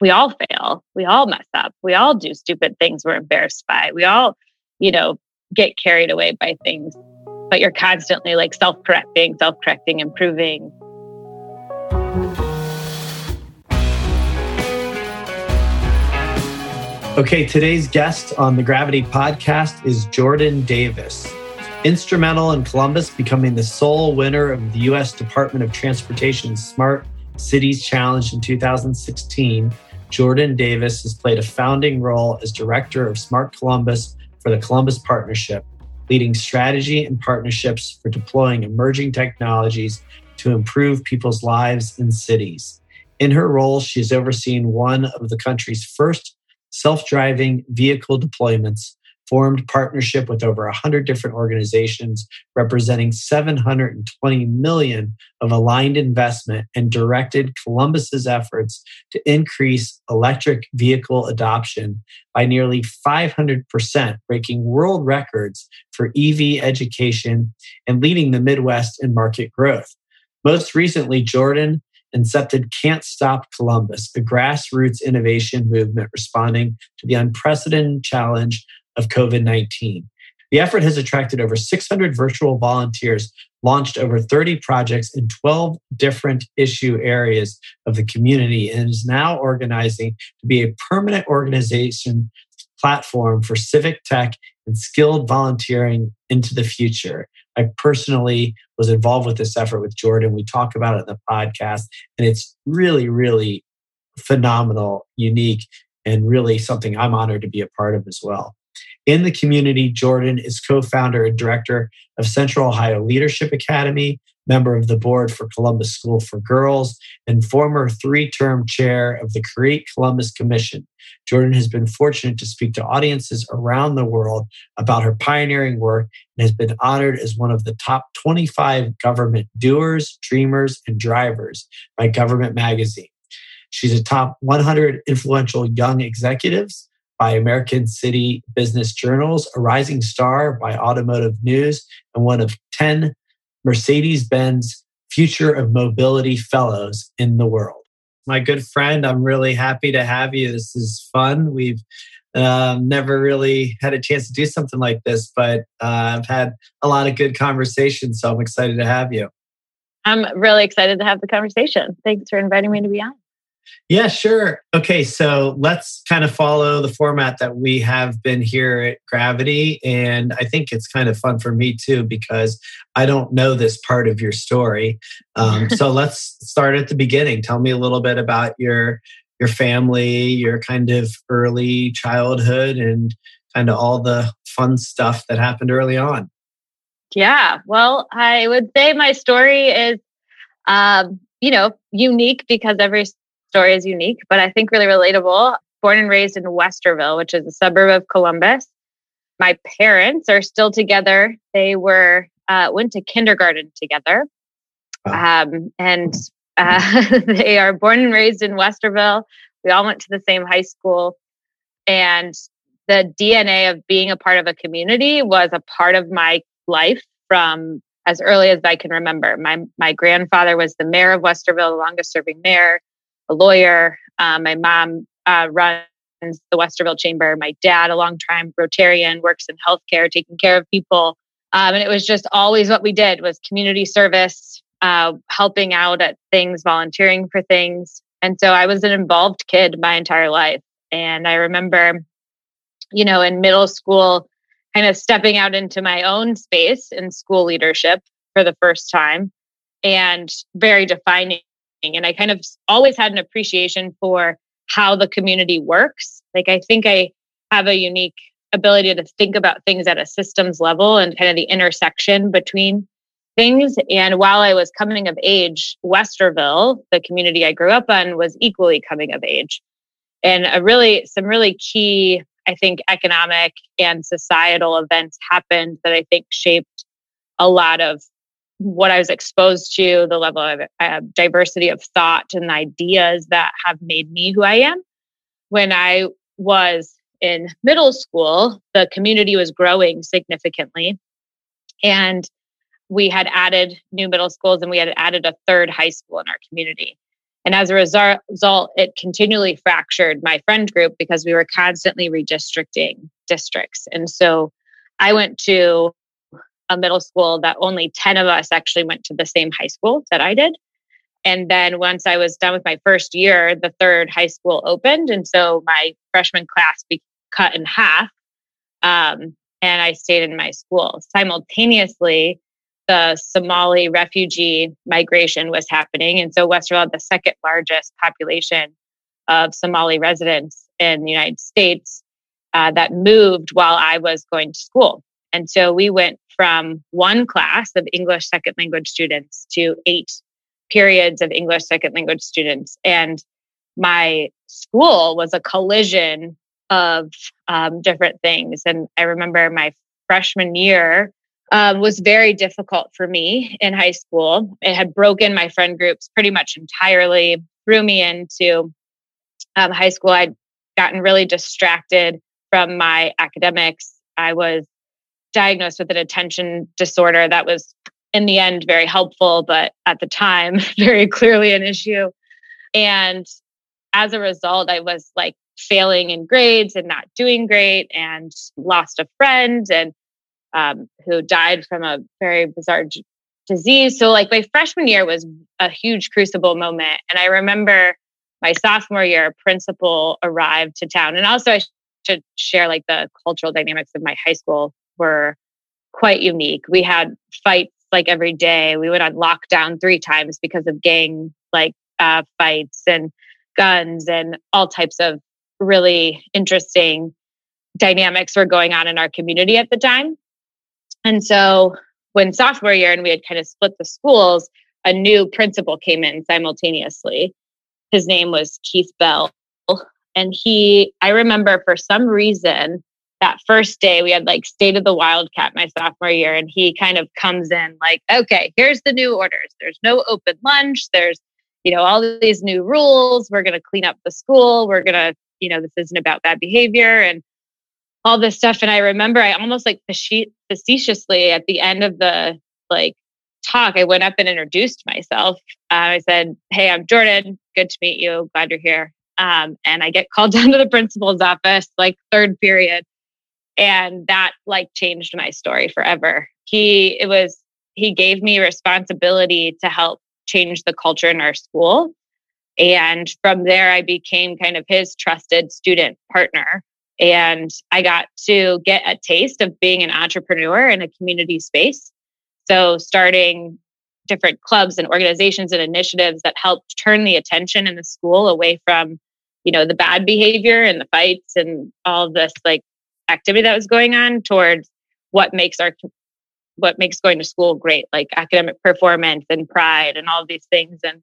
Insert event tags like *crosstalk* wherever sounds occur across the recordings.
we all fail. We all mess up. We all do stupid things we're embarrassed by. We all, you know, get carried away by things. But you're constantly like self correcting, self correcting, improving. Okay, today's guest on the Gravity podcast is Jordan Davis. Instrumental in Columbus becoming the sole winner of the U.S. Department of Transportation Smart Cities Challenge in 2016, Jordan Davis has played a founding role as director of Smart Columbus for the Columbus Partnership, leading strategy and partnerships for deploying emerging technologies to improve people's lives in cities. In her role, she has overseen one of the country's first self driving vehicle deployments formed partnership with over 100 different organizations representing 720 million of aligned investment and directed Columbus's efforts to increase electric vehicle adoption by nearly 500%, breaking world records for EV education and leading the Midwest in market growth. Most recently, Jordan incepted Can't Stop Columbus, a grassroots innovation movement responding to the unprecedented challenge of COVID 19. The effort has attracted over 600 virtual volunteers, launched over 30 projects in 12 different issue areas of the community, and is now organizing to be a permanent organization platform for civic tech and skilled volunteering into the future. I personally was involved with this effort with Jordan. We talk about it in the podcast, and it's really, really phenomenal, unique, and really something I'm honored to be a part of as well. In the community, Jordan is co founder and director of Central Ohio Leadership Academy, member of the board for Columbus School for Girls, and former three term chair of the Create Columbus Commission. Jordan has been fortunate to speak to audiences around the world about her pioneering work and has been honored as one of the top 25 government doers, dreamers, and drivers by Governing Magazine. She's a top 100 influential young executives by American City Business Journals, a rising star by Automotive News, and one of 10 Mercedes Benz Future of Mobility Fellows in the world. My good friend, I'm really happy to have you. This is fun. We've um, never really had a chance to do something like this, but uh, I've had a lot of good conversations, so I'm excited to have you. I'm really excited to have the conversation. Thanks for inviting me to be on. Yeah, sure. Okay, so let's kind of follow the format that we have been here at Gravity. And I think it's kind of fun for me too, because I don't know this part of your story. Um, *laughs* so let's start at the beginning. Tell me a little bit about your your family, your kind of early childhood, and kind of all the fun stuff that happened early on. Yeah, well, I would say my story is, um, you know, unique because every story is unique, but I think really relatable. Born and raised in Westerville, which is a suburb of Columbus. My parents are still together. They were uh, went to kindergarten together, um, and uh, *laughs* they are born and raised in Westerville. We all went to the same high school, and the DNA of being a part of a community was a part of my life from as early as I can remember. My my grandfather was the mayor of Westerville, the longest serving mayor a lawyer. Um, my mom uh, runs the Westerville Chamber. My dad, a long time Rotarian, works in healthcare, taking care of people. Um, and it was just always what we did was community service, uh, helping out at things, volunteering for things. And so I was an involved kid my entire life. And I remember, you know, in middle school, kind of stepping out into my own space in school leadership for the first time and very defining and I kind of always had an appreciation for how the community works. Like, I think I have a unique ability to think about things at a systems level and kind of the intersection between things. And while I was coming of age, Westerville, the community I grew up in, was equally coming of age. And a really, some really key, I think, economic and societal events happened that I think shaped a lot of what I was exposed to, the level of uh, diversity of thought and ideas that have made me who I am. When I was in middle school, the community was growing significantly. And we had added new middle schools and we had added a third high school in our community. And as a result, it continually fractured my friend group because we were constantly redistricting districts. And so I went to a middle school that only 10 of us actually went to the same high school that I did. And then once I was done with my first year, the third high school opened. And so my freshman class be cut in half. Um, and I stayed in my school. Simultaneously, the Somali refugee migration was happening. And so Westerville had the second largest population of Somali residents in the United States uh, that moved while I was going to school. And so we went from one class of English second language students to eight periods of English second language students. And my school was a collision of um, different things. And I remember my freshman year um, was very difficult for me in high school. It had broken my friend groups pretty much entirely, threw me into um, high school. I'd gotten really distracted from my academics. I was diagnosed with an attention disorder that was, in the end, very helpful, but at the time, *laughs* very clearly an issue. And as a result, I was like failing in grades and not doing great and lost a friend and um, who died from a very bizarre disease. So, like, my freshman year was a huge crucible moment. And I remember my sophomore year, a principal arrived to town. And also, I should share like the cultural dynamics of my high school were quite unique. We had fights like every day. We went on lockdown three times because of gang like uh, fights and guns and all types of really interesting dynamics were going on in our community at the time. And so when sophomore year and we had kind of split the schools, a new principal came in simultaneously. His name was Keith Bell. And he, I remember for some reason, that first day we had like state of the wildcat my sophomore year and he kind of comes in like okay here's the new orders. There's no open lunch. There's you know all these new rules. We're going to clean up the school. We're going to you know this isn't about bad behavior and all this stuff. And i remember i almost like facetiously at the end of the like talk i went up and introduced myself. Uh, i said hey i'm jordan. Good to meet you. Glad you're here. Um, and i get called *laughs* down to the principal's office like third period and that like changed my story forever. He it was he gave me responsibility to help change the culture in our school. And from there i became kind of his trusted student partner. And i got to get a taste of being an entrepreneur in a community space. So starting different clubs and organizations and initiatives that helped turn the attention in the school away from you know the bad behavior and the fights and all this like activity that was going on towards what makes our what makes going to school great, like academic performance and pride and all these things. And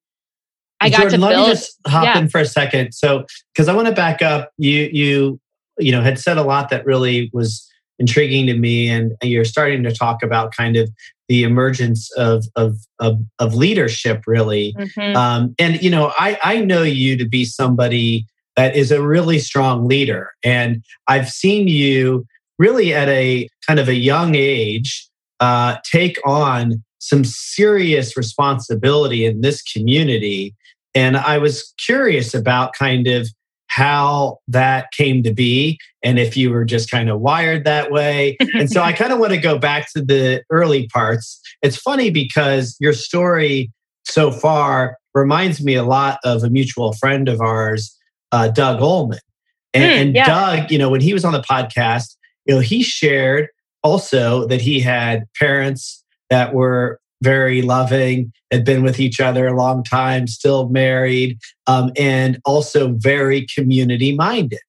I got Jordan, to let build. me just hop yeah. in for a second. So, because I want to back up, you you you know had said a lot that really was intriguing to me, and you're starting to talk about kind of the emergence of of of, of leadership, really. Mhm. Um, and you know, I I know you to be somebody that is a really strong leader, and I've seen you really at a kind of a young age uh, take on some serious responsibility in this community. And I was curious about kind of how that came to be and if you were just kind of wired that way. *laughs* and so I kind of want to go back to the early parts. It's funny because your story so far reminds me a lot of a mutual friend of ours, uh, Doug Ulman. And, Mm, and yeah. Doug, you know, when he was on the podcast, you know, he shared also that he had parents that were very loving, had been with each other a long time, still married, um, and also very community minded.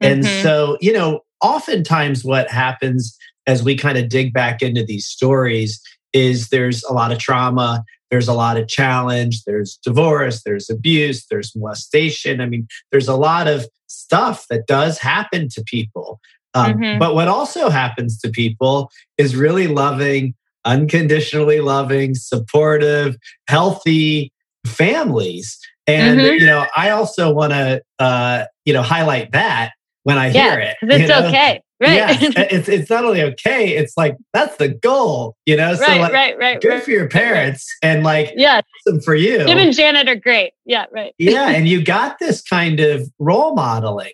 And Mhm. so, you know, oftentimes what happens as we kind of dig back into these stories is there's a lot of trauma, there's a lot of challenge, there's divorce, there's abuse, there's molestation. I mean, there's a lot of stuff that does happen to people. Um, Mhm. But what also happens to people is really loving, unconditionally loving, supportive, healthy families. And Mhm. you know, I also want to uh, you know highlight that when I Yeah, hear it. it's you know? okay. Right. Yes, *laughs* it's it's not only okay, it's like that's the goal, you know. So right, like, right, right. good right, for your parents, and like, yeah, awesome for you. Jim and Janet are great. Yeah, right. *laughs* yeah, and you got this kind of role modeling,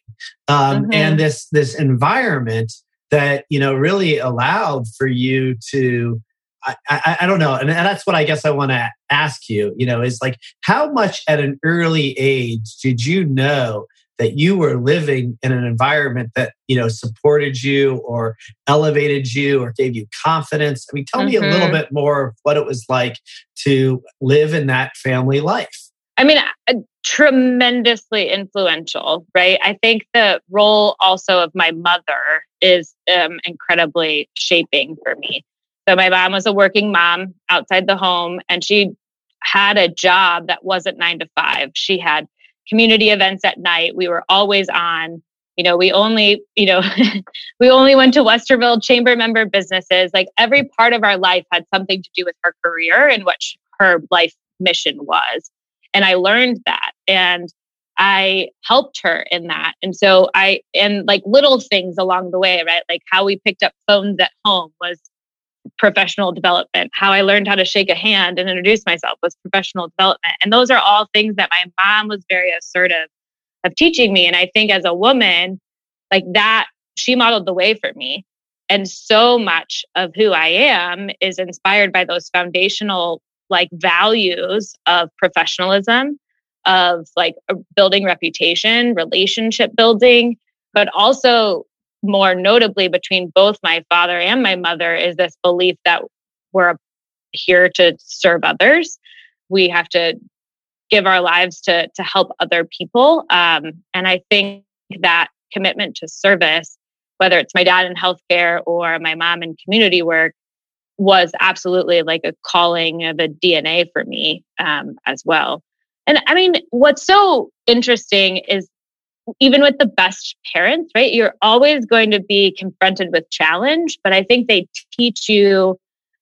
um, Mhm. and this this environment that you know really allowed for you to. I, I, I don't know, and, and that's what I guess I want to ask you. You know, is like how much at an early age did you know that you were living in an environment that you know supported you or elevated you or gave you confidence i mean tell me a little Mhm. bit more of what it was like to live in that family life I mean, uh, tremendously influential, right? I think the role also of my mother is um, incredibly shaping for me. So, my mom was a working mom outside the home, and she had a job that wasn't nine to five. She had community events at night. We were always on. You know, we only, you know, *laughs* we only went to Westerville chamber member businesses. Like every part of our life had something to do with her career and what her life mission was. And I learned that and I helped her in that. And so I, and like little things along the way, right? Like how we picked up phones at home was professional development. How I learned how to shake a hand and introduce myself was professional development. And those are all things that my mom was very assertive of teaching me. And I think as a woman, like that, she modeled the way for me. And so much of who I am is inspired by those foundational like values of professionalism, of like uh, building reputation, relationship building, but also more notably between both my father and my mother is this belief that we're here to serve others. We have to give our lives to to help other people. Um, and I think that commitment to service, whether it's my dad in healthcare or my mom in community work, was absolutely like a calling of a DNA for me um, as well. And I mean, what's so interesting is even with the best parents, right? You're always going to be confronted with challenge, but I think they teach you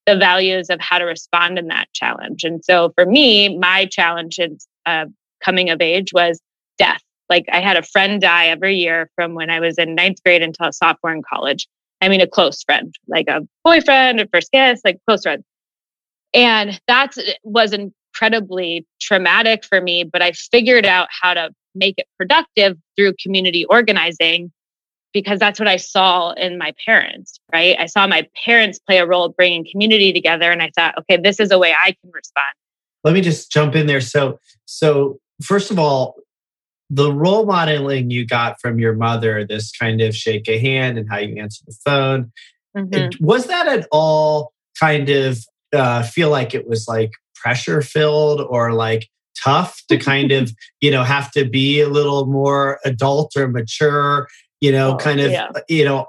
the values of how to respond in that challenge. And so for me, my challenge in uh, coming of age was death. Like I had a friend die every year from when I was in ninth grade until sophomore in college. I mean, a close friend, like a boyfriend, a first kiss, like close friend. And that was incredibly traumatic for me, but I figured out how to make it productive through community organizing because that's what I saw in my parents, right? I saw my parents play a role bringing community together and I thought, okay, this is a way I can respond. let me just jump in there so so first of all the role modeling you got from your mother this kind of shake a hand and how you answer the phone Mhm. it- was that at all kind of uh, feel like it was like pressure filled or like tough to kind of you know have to be a little more adult or mature you know Oh, kind of yeah. you know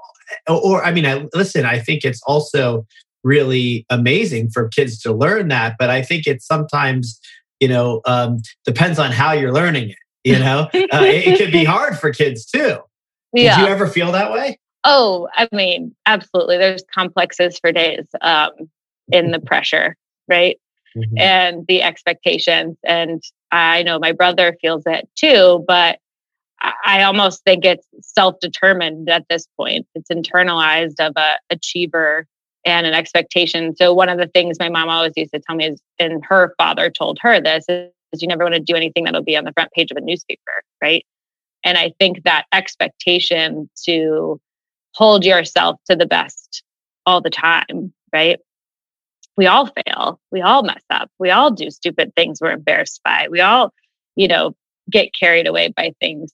or i mean i listen i think it's also really amazing for kids to learn that but i think it's sometimes you know um, depends on how you're learning it you know *laughs* uh, it, it could be hard for kids too did you ever feel that way Oh, I mean, absolutely. There's complexes for days um, in the pressure, right? Mm-hmm. And the expectations. And I know my brother feels it too, but I I almost think it's self determined at this point. It's internalized of a achiever and an expectation. So, one of the things my mom always used to tell me is, and her father told her this, is you never want to do anything that'll be on the front page of a newspaper, right? And I think that expectation to hold yourself to the best all the time, right? We all fail. We all mess up. We all do stupid things we're embarrassed by. We all, you know, get carried away by things,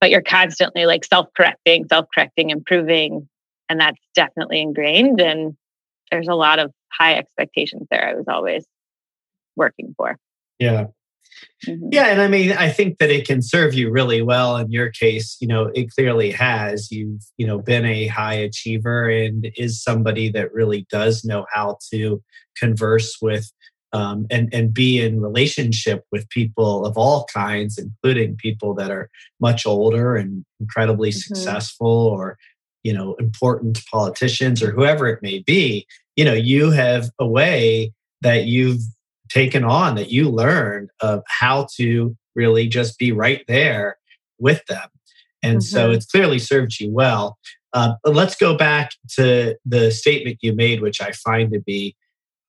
but you're constantly like self correcting, self correcting, improving. And that's definitely ingrained. And there's a lot of high expectations there. I was always working for. yeah Mhm. Yeah, and I mean, I think that it can serve you really well. In your case, you know, it clearly has. You've, you know, been a high achiever and is somebody that really does know how to converse with um, and and be in relationship with people of all kinds, including people that are much older and incredibly Mhm. successful, or you know, important politicians or whoever it may be. You know, you have a way that you've taken on that you learned of how to really just be right there with them. And so Mhm. it's clearly served you well. Uh, but let's go back to the statement you made, which I find to be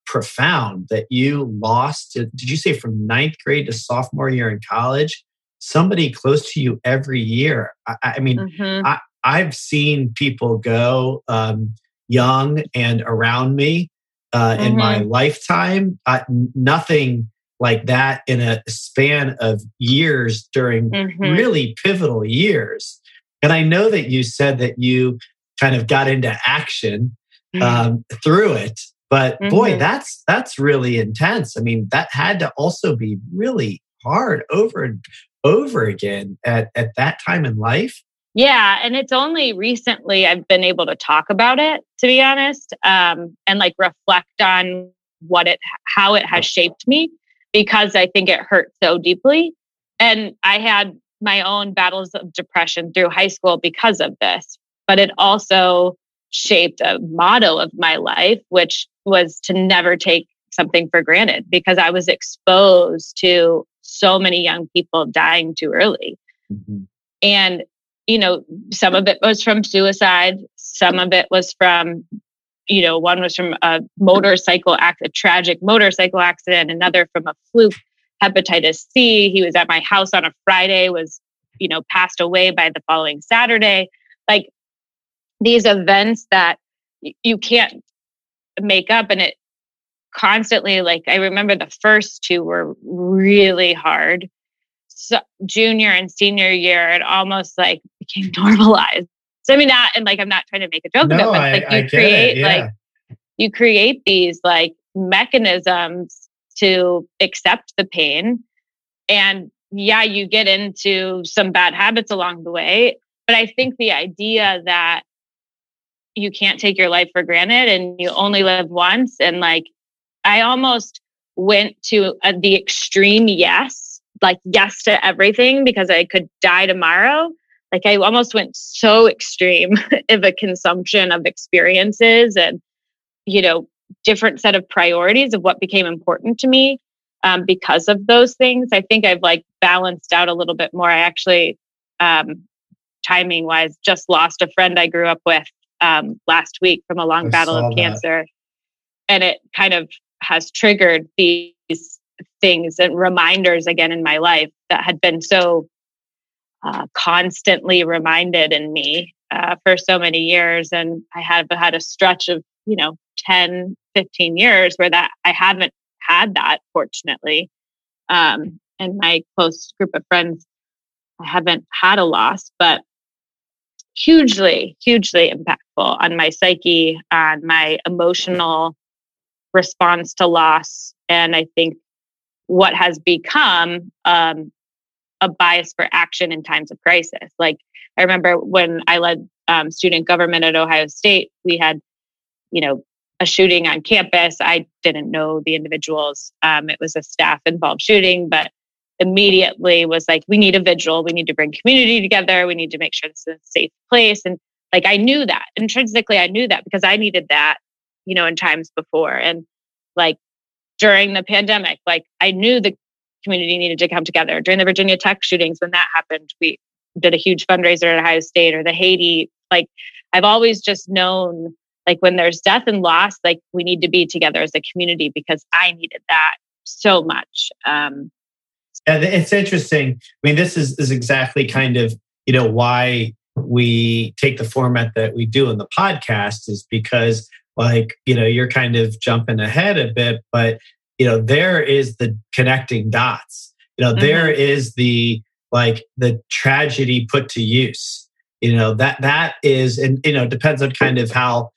profound that you lost, did you say from ninth grade to sophomore year in college? Somebody close to you every year. I, I mean, mm-hmm. I, I've seen people go um, young and around me uh, mm-hmm. in my mm-hmm. lifetime. Uh, nothing like that in a span of years during mm-hmm. really pivotal years. And I know that you said that you kind of got into action mm-hmm. um, through it. But mm-hmm. boy, that's that's really intense. I mean, that had to also be really hard over and over again at, at that time in life. Yeah, and it's only recently I've been able to talk about it, to be honest, um, and like reflect on what it, how it has shaped me, because I think it hurt so deeply. And I had my own battles of depression through high school because of this, but it also shaped a motto of my life, which was to never take something for granted because I was exposed to so many young people dying too early. Mm-hmm. And, you know, some of it was from suicide, some of it was from, you know, one was from a motorcycle act, a tragic motorcycle accident, another from a fluke hepatitis C. He was at my house on a Friday, was, you know, passed away by the following Saturday. Like these events that you can't make up and it constantly like i remember the first two were really hard so junior and senior year it almost like became *laughs* normalized i mean that and like i'm not trying to make a joke no, of it but like I, you I create yeah. like you create these like mechanisms to accept the pain and yeah you get into some bad habits along the way but i think the idea that you can't take your life for granted and you only live once and like i almost went to a, the extreme yes like yes to everything because i could die tomorrow like i almost went so extreme *laughs* of a consumption of experiences and you know different set of priorities of what became important to me um, because of those things. I think i've like balanced out a little bit more. I actually um, timing wise just lost a friend i grew up with um, last week from a long I battle of cancer. And it kind of has triggered these things and reminders again in my life that had been so uh, constantly reminded in me uh, for so many years. And I have had a stretch of, you know, 10, 15 years where that I haven't had that, fortunately. Um, and my close group of friends, I haven't had a loss, but hugely, hugely impactful on my psyche, on my emotional response to loss. And I think what has become um, a bias for action in times of crisis. Like I remember when I led um, student government at Ohio State, we had, you know, a shooting on campus. I didn't know the individuals. Um, it was a staff involved shooting, but immediately was like, we need a vigil. We need to bring community together. We need to make sure this is a safe place. And like I knew that intrinsically, I knew that because I needed that, you know, in times before. And like during the pandemic, like I knew the community needed to come together. During the Virginia Tech shootings, when that happened, we did a huge fundraiser at Ohio State or the Haiti. Like I've always just known like when there's death and loss, like we need to be together as a community because I needed that so much. Um, yeah, it's interesting. I mean, this is, is exactly kind of, you know, why we take the format that we do in the podcast is because, like, you know, you're kind of jumping ahead a bit, but, you know, there is the connecting dots. You know, mm-hmm. there is the, like, the tragedy put to use. You know, that, that is, and, you know, depends on kind of how,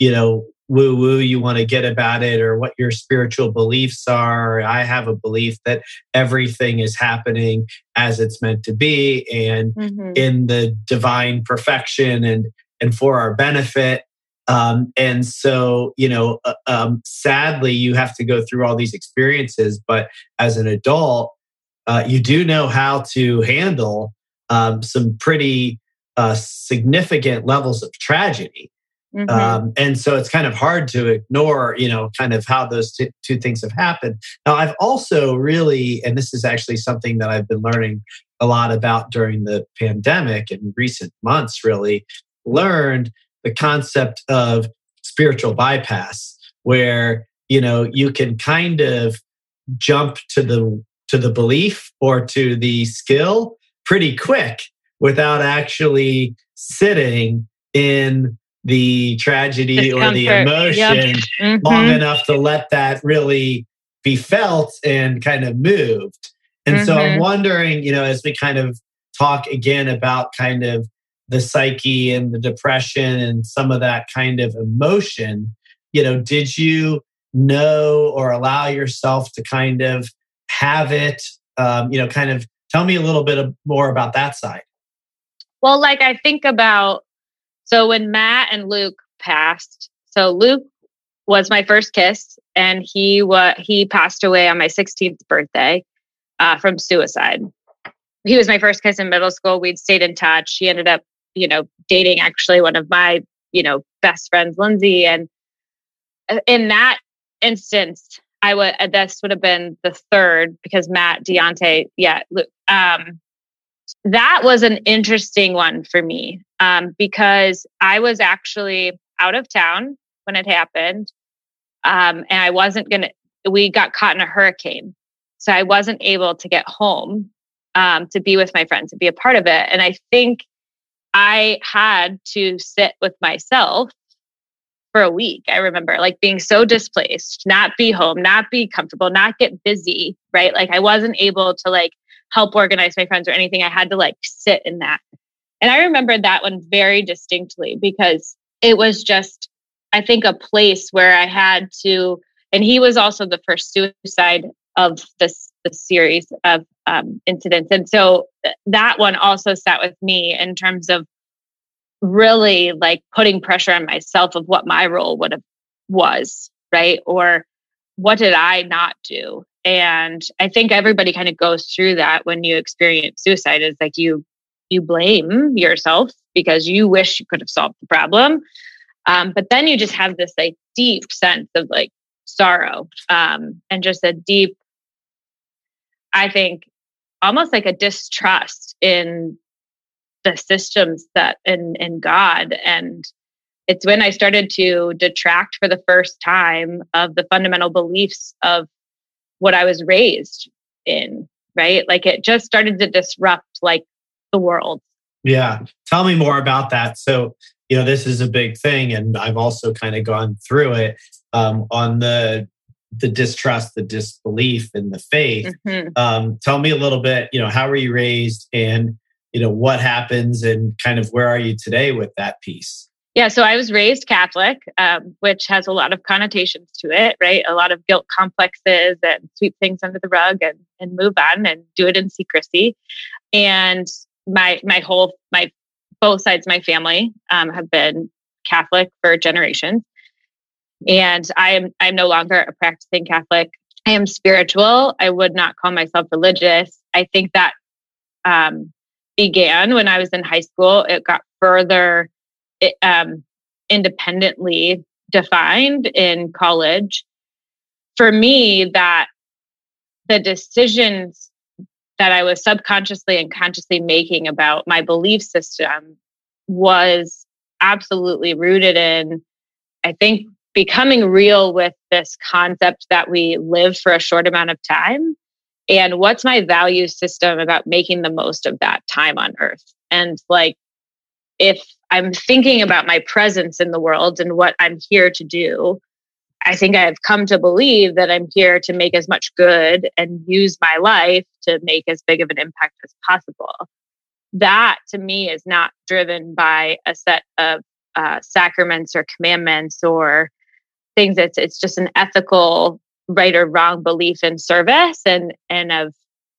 you know, woo woo you want to get about it or what your spiritual beliefs are. I have a belief that everything is happening as it's meant to be and mm-hmm. in the divine perfection and and for our benefit. Um, and so, you know, uh, um, sadly, you have to go through all these experiences. But as an adult, uh, you do know how to handle um, some pretty uh, significant levels of tragedy. Mm-hmm. Um, and so it's kind of hard to ignore, you know, kind of how those t- two things have happened. Now, I've also really, and this is actually something that I've been learning a lot about during the pandemic in recent months, really, learned the concept of spiritual bypass, where you know you can kind of jump to the to the belief or to the skill pretty quick without actually sitting in the tragedy Discomfort. or the emotion yep. mm-hmm. long enough to let that really be felt and kind of moved. And mm-hmm. so I'm mm-hmm. wondering, you know, as we kind of talk again about kind of the psyche and the depression and some of that kind of emotion, you know, did you know or allow yourself to kind of have it? Um, you know, kind of tell me a little bit more about that side. Well, like I think about so when Matt and Luke passed, so Luke was my first kiss, and he was he passed away on my 16th birthday uh, from suicide. He was my first kiss in middle school. We'd stayed in touch. He ended up, you know, dating actually one of my, you know, best friends, Lindsay. And uh, in that instance, I would uh, this would have been the third because Matt, Deontay, yeah, um, that was an interesting one for me um, because I was actually out of town when it happened. Um, and I wasn't going to, we got caught in a hurricane. So I wasn't able to get home um, to be with my friends, to be a part of it. And I think I had to sit with myself for a week. I remember like being so displaced, not be home, not be comfortable, not get busy, right? Like I wasn't able to like help organize my friends or anything. I had to like sit in that. And I remember that one very distinctly because it was just, I think, a place where I had to, and he was also the first suicide of this, the series of um, incidents. And so that one also sat with me in terms of really like putting pressure on myself of what my role would have was, right? Or what did I not do? And I think everybody kind of goes through that when you experience suicide. is like you you blame yourself because you wish you could have solved the problem. Um, but then you just have this like deep sense of like sorrow um, and just a deep, I think, almost like a distrust in the systems that in in God. And it's when I started to detract for the first time of the fundamental beliefs of what I was raised in, right? Like it just started to disrupt like the world. Yeah. Tell me more about that. So, you know, this is a big thing, and I've also kind of gone through it um, on the the distrust, the disbelief in the faith. Mm-hmm. Um, tell me a little bit. You know, how were you raised, and you know what happens, and kind of where are you today with that piece? Yeah, so I was raised Catholic, um, which has a lot of connotations to it, right? A lot of guilt complexes and sweep things under the rug and, and move on and do it in secrecy. And my my whole my both sides of my family um, have been Catholic for generations, and I am I'm no longer a practicing Catholic. I am spiritual. I would not call myself religious. I think that um, began when I was in high school. It got further it, um, independently defined in college. For me, that the decisions that I was subconsciously and consciously making about my belief system was absolutely rooted in, I think, becoming real with this concept that we live for a short amount of time. And what's my value system about making the most of that time on earth? And like, if I'm thinking about my presence in the world and what I'm here to do, I think I've come to believe that I'm here to make as much good and use my life to make as big of an impact as possible. That to me is not driven by a set of uh, sacraments or commandments or things. It's it's just an ethical right or wrong belief in service and and of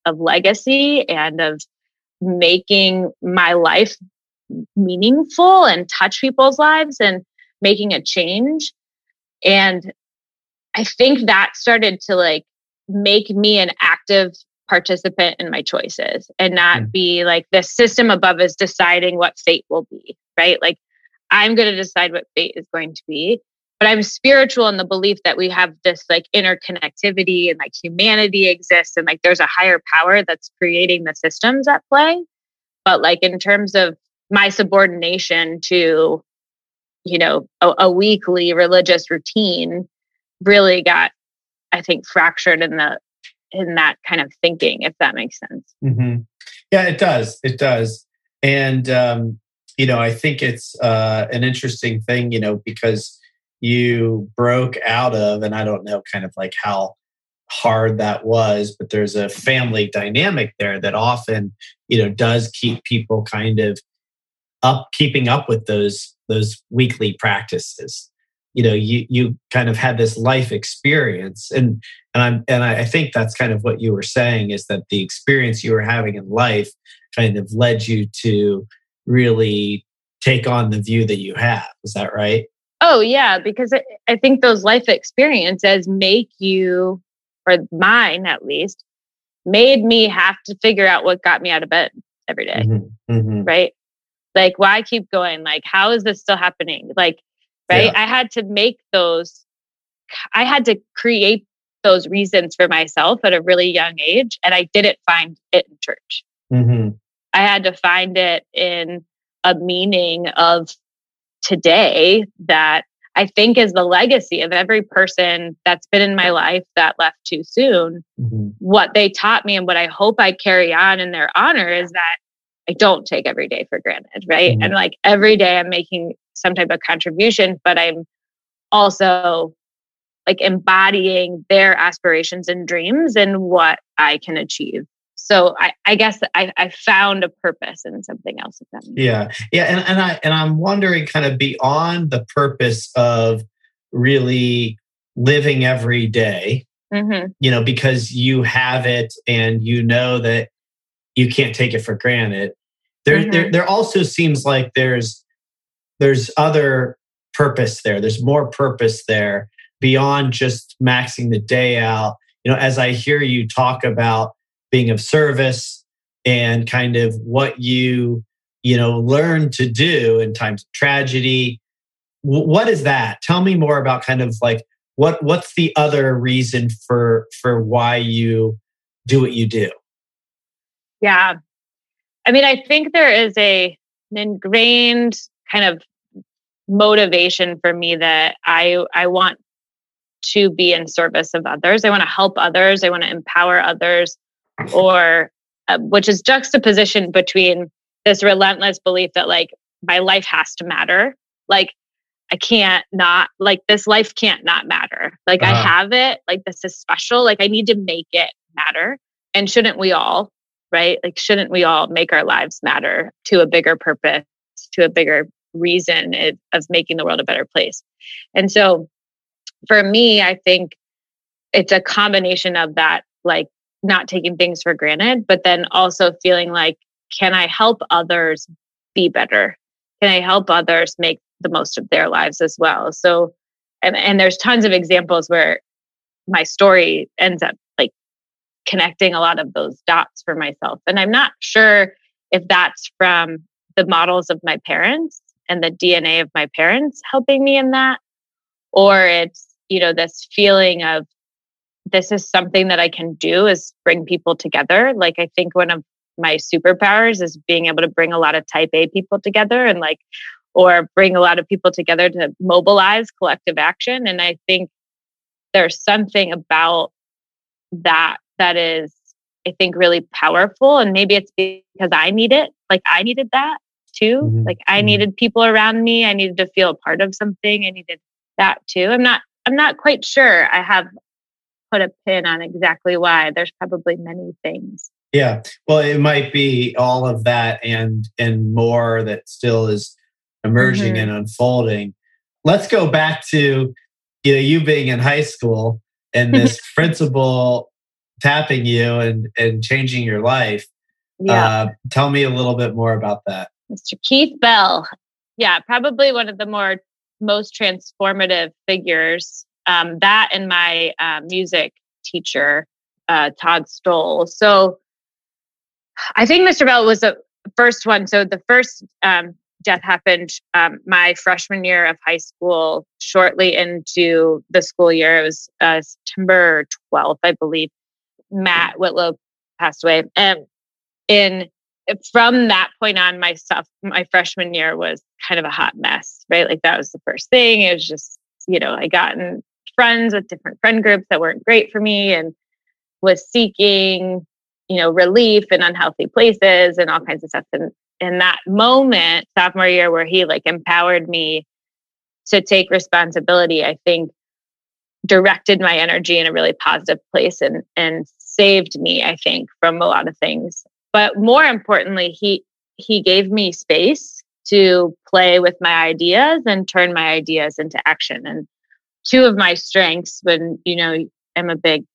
of legacy and of making my life meaningful and touch people's lives and making a change and I think that started to like make me an active participant in my choices and not mm. be like the system above is deciding what fate will be, right? Like I'm going to decide what fate is going to be. But I'm spiritual in the belief that we have this like interconnectivity and like humanity exists and like there's a higher power that's creating the systems at play. But like in terms of my subordination to, you know, a, a weekly religious routine really got, I think, fractured in the in that kind of thinking, if that makes sense. Mm-hmm. Yeah, it does. It does. And um, you know, I think it's uh, an interesting thing, you know, because you broke out of, and I don't know kind of like how hard that was, but there's a family dynamic there that often, you know, does keep people kind of up, keeping up with those those weekly practices. You know, you you kind of had this life experience, and and I'm and I think that's kind of what you were saying is that the experience you were having in life kind of led you to really take on the view that you have. Is that right? Oh, yeah, because I think those life experiences make you, or mine at least, made me have to figure out what got me out of bed every day, mm-hmm. Mm-hmm. Right. Like, why keep going? Like, how is this still happening? Like, right. Yeah. I had to make those, I had to create those reasons for myself at a really young age. And I didn't find it in church. Mm-hmm. I had to find it in a meaning of today that I think is the legacy of every person that's been in my life that left too soon. Mm-hmm. What they taught me and what I hope I carry on in their honor is that I don't take every day for granted, right? Mm-hmm. And like every day I'm making some type of contribution, but I'm also like embodying their aspirations and dreams and what I can achieve so I, I guess I, I, found a purpose in something else. If that yeah, yeah, and, and I and I'm wondering, kind of beyond the purpose of really living every day, mm-hmm. you know, because you have it and you know that you can't take it for granted. There, mm-hmm. there, there also seems like there's there's other purpose there. There's more purpose there beyond just maxing the day out. You know, as I hear you talk about being of service and kind of what you you know learn to do in times of tragedy. What is that? Tell me more about kind of like what what's the other reason for for why you do what you do? Yeah. I mean i think there is a an ingrained kind of motivation for me that i i want to be in service of others. I want to help others. I want to empower others or uh, which is juxtaposition between this relentless belief that like my life has to matter. Like i can't not like this life can't not matter. Like uh-huh. i have it. Like this is special. Like i need to make it matter. And shouldn't we all right? Like shouldn't we all make our lives matter to a bigger purpose to a bigger reason of making the world a better place? And so for me i think it's a combination of that like not taking things for granted, but then also feeling like, can I help others be better? Can I help others make the most of their lives as well? So, and, and there's tons of examples where my story ends up like connecting a lot of those dots for myself. And I'm not sure if that's from the models of my parents and the DNA of my parents helping me in that, or it's, you know, this feeling of this is something that I can do is bring people together. Like I think one of my superpowers is being able to bring a lot of type A people together and like or bring a lot of people together to mobilize collective action and I think there's something about that that is I think really powerful and maybe it's because I need it. Like I needed that too. Mm-hmm. Like I mm-hmm. needed people around me. I needed to feel a part of something. I needed that too. I'm not I'm not quite sure I have put a pin on exactly why. There's probably many things. Yeah. Well, it might be all of that and and more that still is emerging mm-hmm. and unfolding. Let's go back to you know you being in high school and *laughs* this principal tapping you and and changing your life. Yeah. Uh, tell me a little bit more about that. Mr. Keith Bell. Yeah, probably one of the more most transformative figures um, that and my uh, music teacher, uh, Todd Stoll. So I think Mr. Bell was the first one. So the first um, death happened um, my freshman year of high school, shortly into the school year. It was uh, September 12th, I believe. Matt Whitlow passed away. And in from that point on, my stuff, my freshman year was kind of a hot mess, right? Like that was the first thing. It was just, you know, I gotten friends with different friend groups that weren't great for me and was seeking, you know, relief in unhealthy places and all kinds of stuff. And in that moment, sophomore year, where he like empowered me to take responsibility, I think directed my energy in a really positive place and and saved me, I think, from a lot of things. But more importantly, he he gave me space to play with my ideas and turn my ideas into action. And two of my strengths when, you know, I'm a big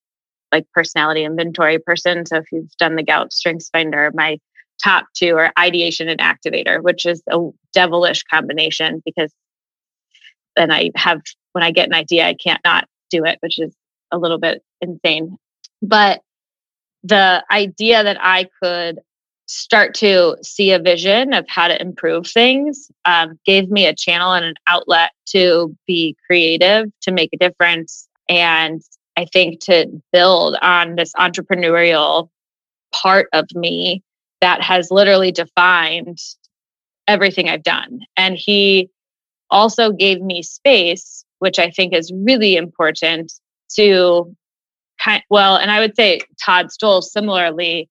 like personality inventory person. So if you've done the Gallup Strengths Finder, my top two are ideation and activator, which is a devilish combination because then I have when I get an idea, I can't not do it, which is a little bit insane. But the idea that I could start to see a vision of how to improve things um, gave me a channel and an outlet to be creative, to make a difference, and I think to build on this entrepreneurial part of me that has literally defined everything I've done. And he also gave me space, which I think is really important to kind well, and I would say Todd Stoll similarly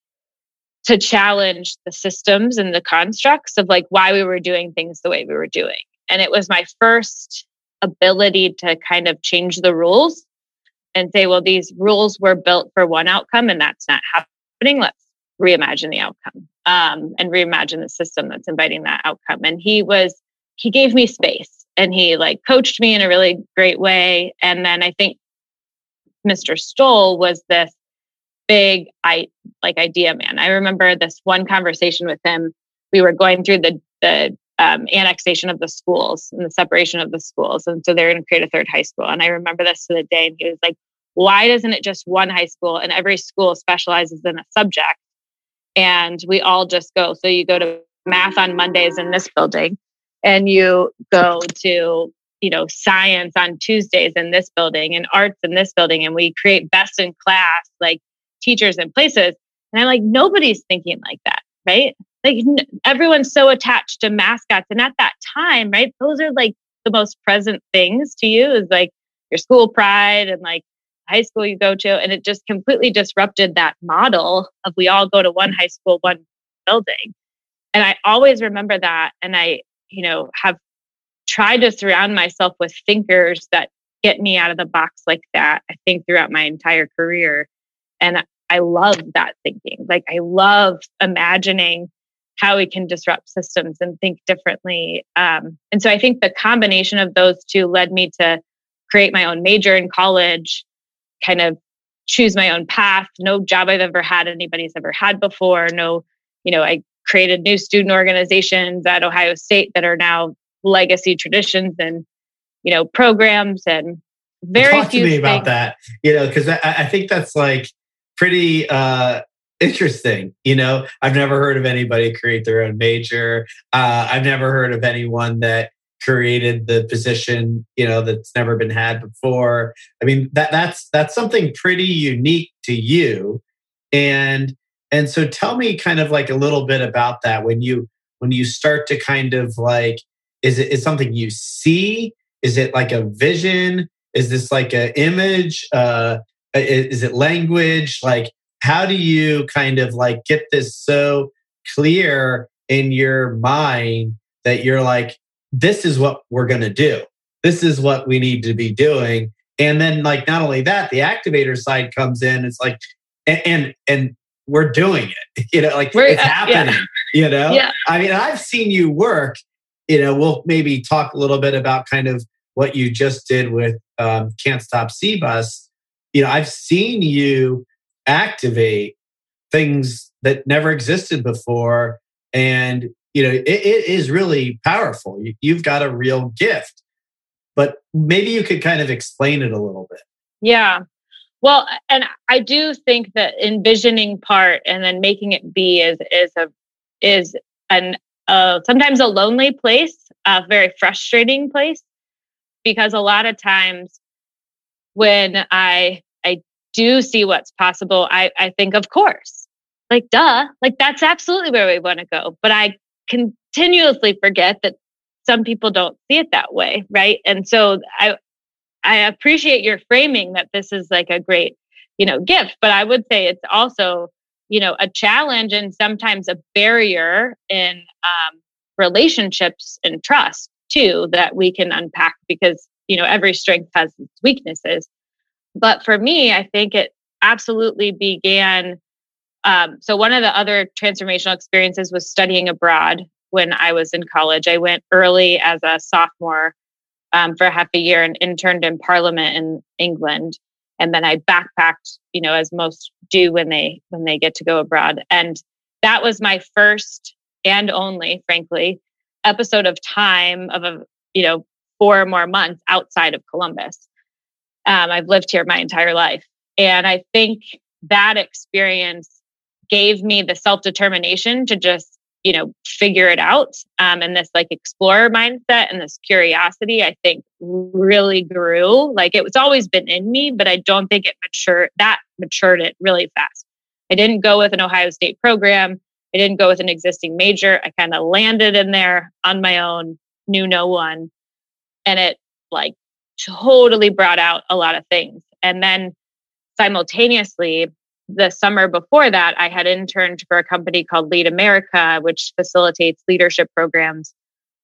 to challenge the systems and the constructs of like why we were doing things the way we were doing. And it was my first ability to kind of change the rules and say, well, these rules were built for one outcome and that's not happening. Let's reimagine the outcome um, and reimagine the system that's inviting that outcome. And he was, he gave me space and he like coached me in a really great way. And then I think Mr. Stoll was this big I like idea man. I remember this one conversation with him. We were going through the the um, annexation of the schools and the separation of the schools, and so they're going to create a third high school. And I remember this to the day. And he was like, "Why doesn't it just one high school and every school specializes in a subject, and we all just go? So you go to math on Mondays in this building, and you go to you know science on Tuesdays in this building and arts in this building, and we create best in class like teachers and places. And I'm like, nobody's thinking like that, right? Like everyone's so attached to mascots. And at that time, right, those are like the most present things to you is like your school pride and like high school you go to. And it just completely disrupted that model of we all go to one high school, one building. And I always remember that. And I, you know, have tried to surround myself with thinkers that get me out of the box like that, I think throughout my entire career. And I love that thinking. Like I love imagining how we can disrupt systems and think differently. Um, and so I think the combination of those two led me to create my own major in college, kind of choose my own path. No job I've ever had anybody's ever had before. No, you know, I created new student organizations at Ohio State that are now legacy traditions and you know programs and very Talk to me about that. You know, because I, I think that's like pretty uh, interesting. You know, I've never heard of anybody create their own major. Uh, I've never heard of anyone that created the position you know that's never been had before. I mean that that's that's something pretty unique to you. And and so tell me kind of like a little bit about that when you when you start to kind of like is it is something you see? Is it like a vision? Is this like an image? Uh is it language? Like how do you kind of like get this so clear in your mind that you're like this is what we're going to do. This is what we need to be doing. And then like not only that the activator side comes in. It's like and and, and we're doing it. *laughs* You know like we're, it's uh, happening yeah. you know? Yeah. i mean i've seen you work. You know we'll maybe talk a little bit about kind of what you just did with um, can't stop CBUS you know, I've seen you activate things that never existed before. And, you know, it, it is really powerful. You, you've got a real gift. But maybe you could kind of explain it a little bit. Yeah. Well, and I do think that envisioning part and then making it be is is a is an uh, sometimes a lonely place, a very frustrating place, because a lot of times when I I do see what's possible, I, I think, of course, like, duh, like that's absolutely where we want to go. But I continuously forget that some people don't see it that way. Right. And so I, I appreciate your framing that this is like a great, you know, gift, but I would say it's also, you know, a challenge and sometimes a barrier in um, relationships and trust too that we can unpack because, you know, every strength has its weaknesses. But for me, I think it absolutely began. Um, so, one of the other transformational experiences was studying abroad when I was in college. I went early as a sophomore um, for half a year and interned in Parliament in England, and then I backpacked, you know, as most do when they when they get to go abroad. And that was my first and only, frankly, episode of time of a you know four more months outside of Columbus. Um, I've lived here my entire life, and I think that experience gave me the self determination to just you know figure it out um, and this like explorer mindset and this curiosity i think really grew. Like it was always been in me but i don't think it matured that matured it really fast. I didn't go with an ohio state program. I didn't go with an existing major. I kind of landed in there on my own knew no one and it like totally brought out a lot of things and then simultaneously the summer before that, I had interned for a company called Lead America, which facilitates leadership programs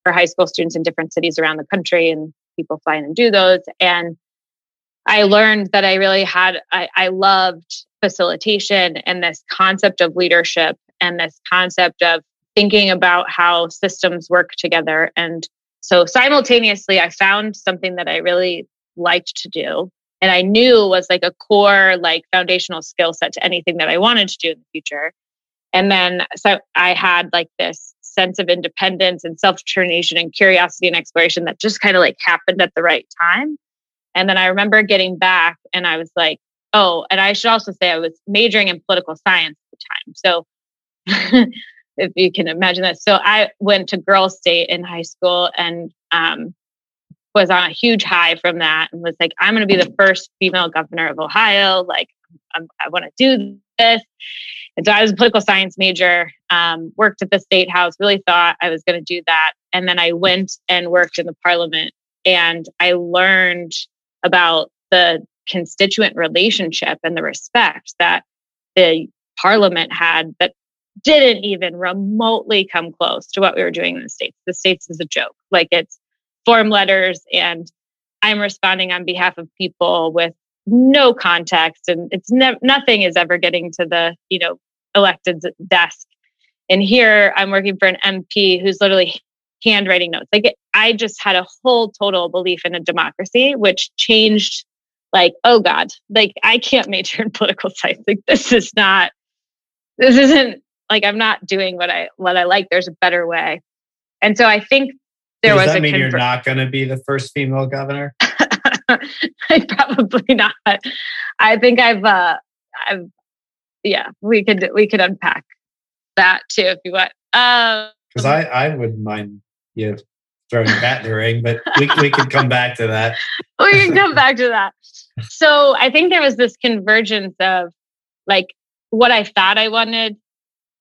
for high school students in different cities around the country. And people fly in and do those. And I learned that I really had, I, I loved facilitation and this concept of leadership and this concept of thinking about how systems work together. And so simultaneously, I found something that I really liked to do and I knew was like a core, like foundational skill set to anything that I wanted to do in the future. And then so I had like this sense of independence and self determination and curiosity and exploration that just kind of like happened at the right time. And then I remember getting back and I was like, oh, and I should also say I was majoring in political science at the time. So *laughs* if you can imagine that. So I went to Girl State in high school and um, was on a huge high from that and was like, I'm going to be the first female governor of Ohio. Like, I'm, i want to do this. And so I was a political science major, um, worked at the state house, really thought I was going to do that. And then I went and worked in the parliament and I learned about the constituent relationship and the respect that the parliament had that didn't even remotely come close to what we were doing in the states. The states is a joke. Like it's form letters and I'm responding on behalf of people with no context and it's ne- nothing is ever getting to the, you know, elected desk. And here I'm working for an MP who's literally handwriting notes. Like I just had a whole total belief in a democracy, which changed like, oh God, like I can't major in *laughs* political science. Like this is not, this isn't like I'm not doing what I what I like. There's a better way. And so I think there Does was that mean conver- you're not going to be the first female governor? *laughs* Probably not. I think I've, uh, I've, yeah, we could we could unpack that too if you want. Because um, I I wouldn't mind you throwing that in the ring, but we we could come back to that. *laughs* we can come back to that. So I think there was this convergence of like what I thought I wanted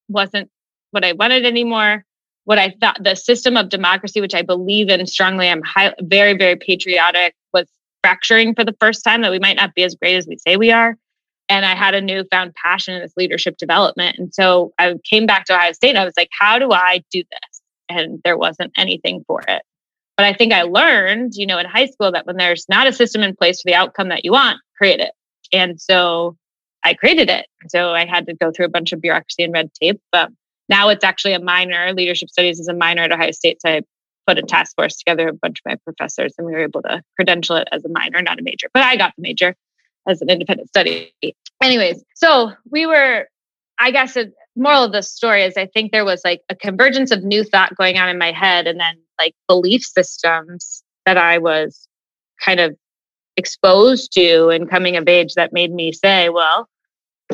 wasn't what I wanted anymore what I thought the system of democracy, which I believe in strongly, I'm high, very, very patriotic, was fracturing for the first time that we might not be as great as we say we are. And I had a newfound passion in this leadership development. And so I came back to Ohio State and I was like, how do I do this? And there wasn't anything for it. But I think I learned, you know, in high school that when there's not a system in place for the outcome that you want, create it. And so I created it. So I had to go through a bunch of bureaucracy and red tape. But now it's actually a minor. Leadership studies is a minor at Ohio State. So I put a task force together, a bunch of my professors, and we were able to credential it as a minor, not a major. But I got the major as an independent study. Anyways, so we were, I guess, the moral of the story is I think there was like a convergence of new thought going on in my head and then like belief systems that I was kind of exposed to and coming of age that made me say, well,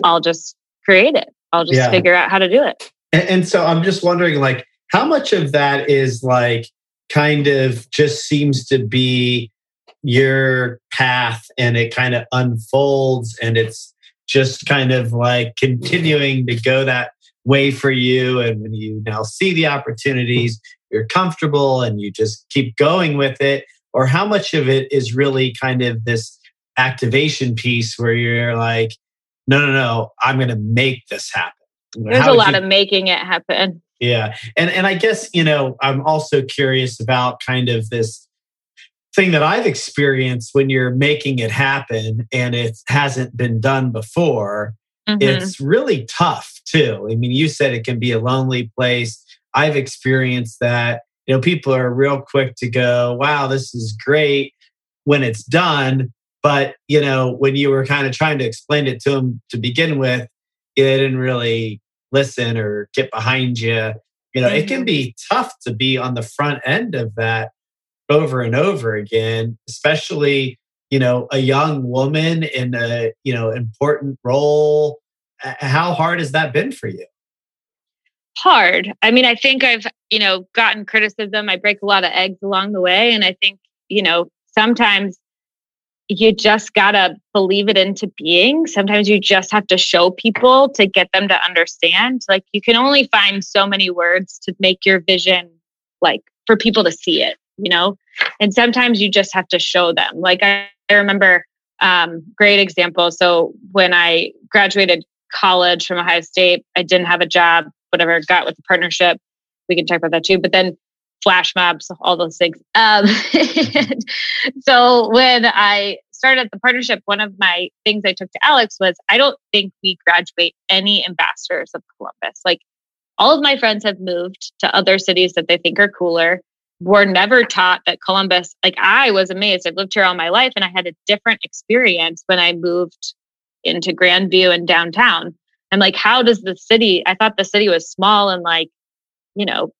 I'll just create it. I'll just yeah. figure out how to do it. And, and so I'm just wondering, like, how much of that is like kind of just seems to be your path and it kind of unfolds and it's just kind of like continuing to go that way for you. And when you now see the opportunities, you're comfortable and you just keep going with it? Or how much of it is really kind of this activation piece where you're like, no, no, no, I'm going to make this happen? There's a lot you, of making it happen. Yeah. And and I guess, you know, I'm also curious about kind of this thing that I've experienced when you're making it happen and it hasn't been done before. Mm-hmm. It's really tough too. I mean, you said it can be a lonely place. I've experienced that. You know, people are real quick to go, wow, this is great when it's done. But, you know, when you were kind of trying to explain it to them to begin with, they didn't really listen or get behind you. You know, it can mm-hmm. be tough to be on the front end of that over and over again, especially, you know, a young woman in a, you know, important role. How hard has that been for you? Hard. I mean, I think I've, you know, gotten criticism. I break a lot of eggs along the way. And I think, you know, sometimes you just got to believe it into being. Sometimes you just have to show people to get them to understand. Like you can only find so many words to make your vision like for people to see it, you know? And sometimes you just have to show them. Like I, I remember um great example. So when I graduated college from Ohio State, I didn't have a job, whatever, got with the partnership. We can talk about that too. But then flash mobs, all those things. Um, *laughs* so when I started the partnership, one of my things I took to Alex was I don't think we graduate any ambassadors of Columbus. Like all of my friends have moved to other cities that they think are cooler. We're never taught that Columbus, like I was amazed. I've lived here all my life and I had a different experience when I moved into Grandview and downtown. I'm like, how does the city? I thought the city was small and like, you know,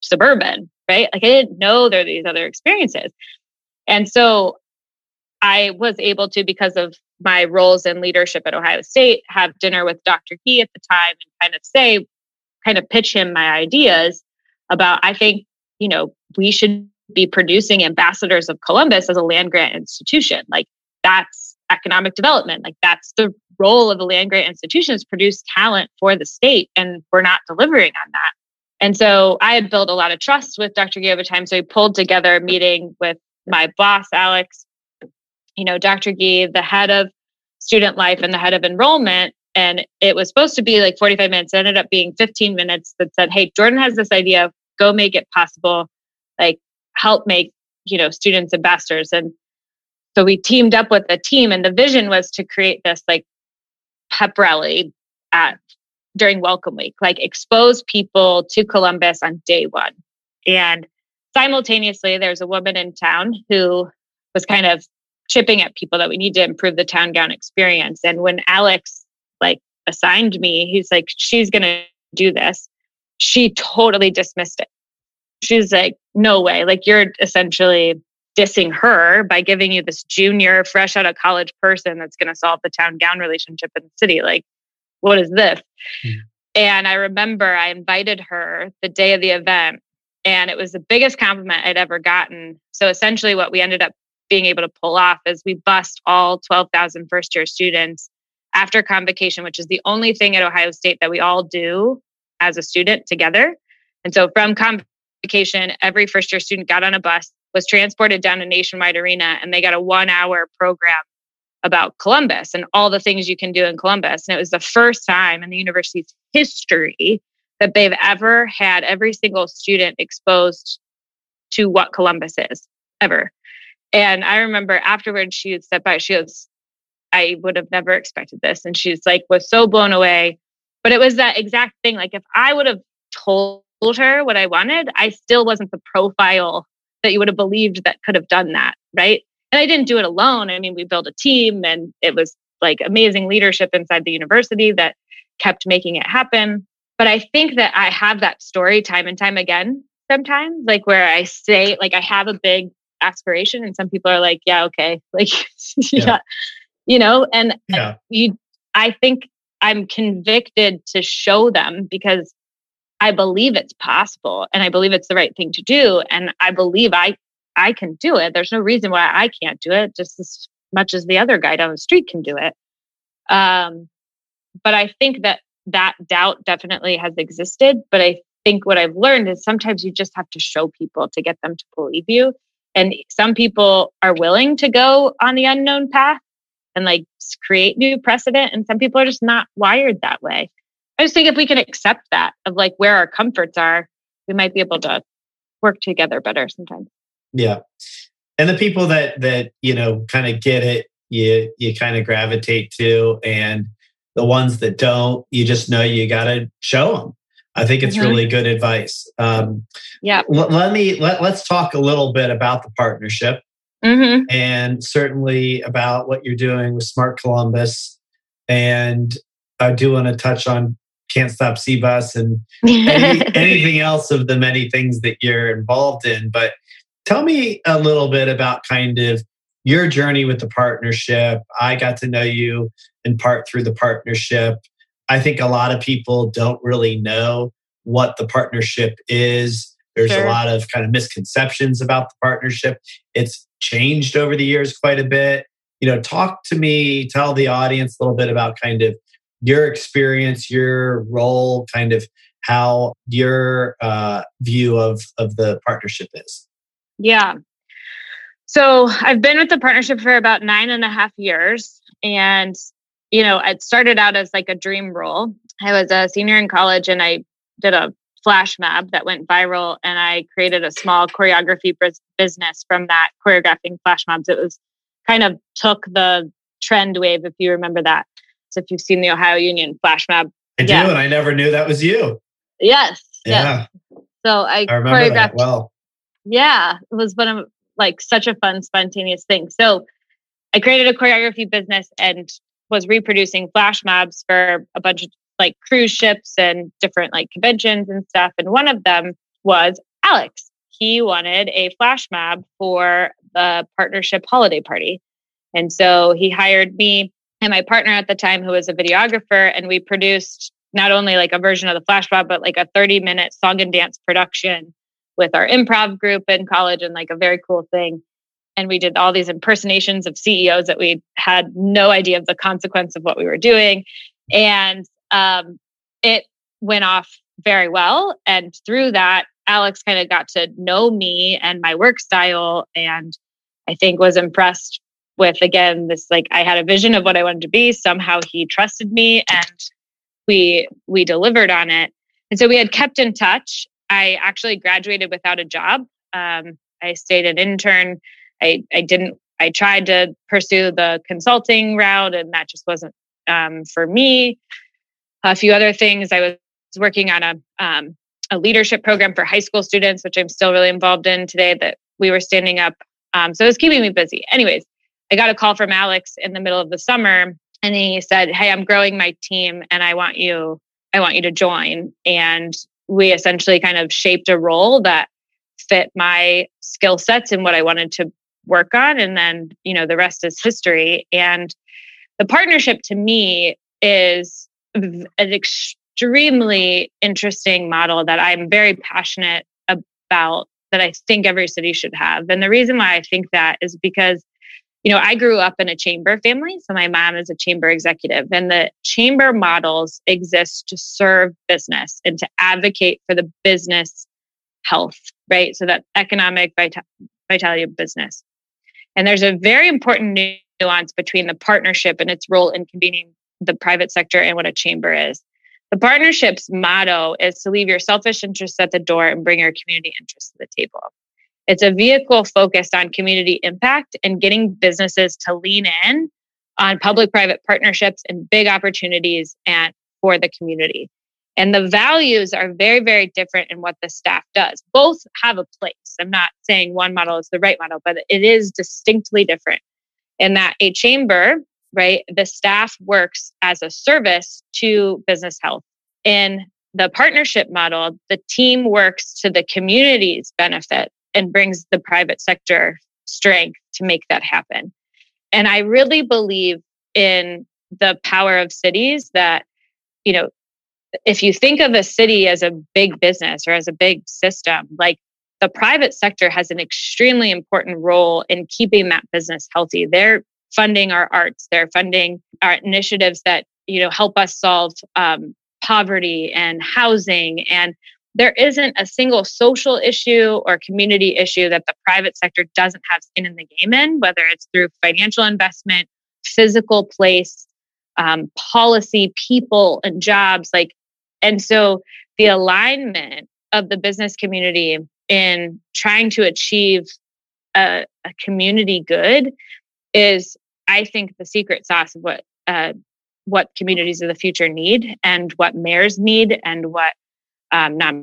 suburban right? Like I didn't know there are these other experiences. And so I was able to, because of my roles in leadership at Ohio State, have dinner with Dr. Gee at the time and kind of say, kind of pitch him my ideas about, I think, you know, we should be producing ambassadors of Columbus as a land grant institution. Like that's economic development. Like that's the role of a land grant institution is produce talent for the state. And we're not delivering on that. And so I had built a lot of trust with Dr. Gee over time. So we pulled together a meeting with my boss, Alex, you know, Dr. Gee, the head of student life and the head of enrollment. And it was supposed to be like 45 minutes. It ended up being 15 minutes that said, Hey, Jordan has this idea. Go make it possible. Like help make, you know, students ambassadors. And so we teamed up with a team and the vision was to create this like pep rally at during Welcome Week, like expose people to Columbus on day one. And simultaneously, there's a woman in town who was kind of chipping at people that we need to improve the town gown experience. And when Alex like assigned me, he's like, she's going to do this. She totally dismissed it. She's like, no way. Like, you're essentially dissing her by giving you this junior, fresh out of college person that's going to solve the town gown relationship in the city. Like, what is this? Mm. And I remember I invited her the day of the event, and it was the biggest compliment I'd ever gotten. So essentially, what we ended up being able to pull off is we bussed all 12,000 first year students after convocation, which is the only thing at Ohio State that we all do as a student together. And so from convocation, every first year student got on a bus, was transported down to Nationwide Arena, and they got a one hour program about Columbus and all the things you can do in Columbus. And it was the first time in the university's history that they've ever had every single student exposed to what Columbus is ever. And I remember afterwards, she would step by, she goes, I would have never expected this. And she's like, was so blown away. But it was that exact thing. Like, if I would have told her what I wanted, I still wasn't the profile that you would have believed that could have done that. Right. And I didn't do it alone. I mean, we built a team and it was like amazing leadership inside the university that kept making it happen. But I think that I have that story time and time again sometimes, like where I say, like, I have a big aspiration, and some people are like, yeah, okay. *laughs* Like, yeah. yeah. you know, and yeah. you, I think I'm convicted to show them because I believe it's possible and I believe it's the right thing to do. And I believe I I can do it. There's no reason why I can't do it, just as much as the other guy down the street can do it. Um, but I think that that doubt definitely has existed. But I think what I've learned is sometimes you just have to show people to get them to believe you. And some people are willing to go on the unknown path and like create new precedent. And some people are just not wired that way. I just think if we can accept that of like where our comforts are, we might be able to work together better sometimes. Yeah. And the people that that, you know, kind of get it, you you kind of gravitate to and the ones that don't, you just know you got to show them. I think it's mm-hmm. really good advice. Um, yeah. L- let me let let's talk a little bit about the partnership, mm-hmm. and certainly about what you're doing with Smart Columbus. And I do want to touch on Can't Stop CBUS and any, *laughs* anything else of the many things that you're involved in. But tell me a little bit about kind of your journey with the partnership. I got to know you in part through the partnership. I think a lot of people don't really know what the partnership is. There's sure. a lot of kind of misconceptions about the partnership. It's changed over the years quite a bit. You know, talk to me, tell the audience a little bit about kind of your experience, your role, kind of how your uh, view of of the partnership is. Yeah. So I've been with the partnership for about nine and a half years. And, you know, it started out as like a dream role. I was a senior in college and I did a flash mob that went viral and I created a small choreography business from that choreographing flash mobs. It was kind of took the trend wave, if you remember that. So if you've seen the Ohio Union flash mob. I do, and I never knew that was you. Yes. Yeah. Yes. So I, I remember choreographed. That well. Yeah, it was one of like such a fun, spontaneous thing. So I created a choreography business and was reproducing flash mobs for a bunch of like cruise ships and different like conventions and stuff. And one of them was Alex. He wanted a flash mob for the partnership holiday party. And so he hired me and my partner at the time, who was a videographer, and we produced not only like a version of the flash mob, but like a 30 minute song and dance production with our improv group in college and like a very cool thing. And we did all these impersonations of CEOs that we had no idea of the consequence of what we were doing. And um, it went off very well. And through that, Alex kind of got to know me and my work style. And I think was impressed with, again, this like I had a vision of what I wanted to be. Somehow he trusted me and we we delivered on it. And so we had kept in touch I actually graduated without a job. Um, I stayed an intern. I, I didn't, I tried to pursue the consulting route and that just wasn't um, for me. A few other things. I was working on a, um, a leadership program for high school students, which I'm still really involved in today that we were standing up. Um, so it was keeping me busy. Anyways, I got a call from Alex in the middle of the summer and he said, Hey, I'm growing my team and I want you, I want you to join. And we essentially kind of shaped a role that fit my skill sets and what I wanted to work on. And then, you know, the rest is history. And the partnership to me is an extremely interesting model that I'm very passionate about that I think every city should have. And the reason why I think that is because you know, I grew up in a chamber family. So my mom is a chamber executive, and the chamber models exist to serve business and to advocate for the business health, right? So that economic vita- vitality of business. And there's a very important nuance between the partnership and its role in convening the private sector and what a chamber is. The partnership's motto is to leave your selfish interests at the door and bring your community interests to the table. It's a vehicle focused on community impact and getting businesses to lean in on public private partnerships and big opportunities and for the community. And the values are very, very different in what the staff does. Both have a place. I'm not saying one model is the right model, but it is distinctly different in that a chamber, right, the staff works as a service to business health. In the partnership model, the team works to the community's benefit and brings the private sector strength to make that happen. And I really believe in the power of cities that, you know, if you think of a city as a big business or as a big system, like the private sector has an extremely important role in keeping that business healthy. They're funding our arts. They're funding our initiatives that you know help us solve um, poverty and housing and there isn't a single social issue or community issue that the private sector doesn't have skin in the game in, whether it's through financial investment, physical place, um, policy, people, and jobs. Like, and so the alignment of the business community in trying to achieve a, a community good is, I think, the secret sauce of what uh, what communities of the future need and what mayors need and what um, not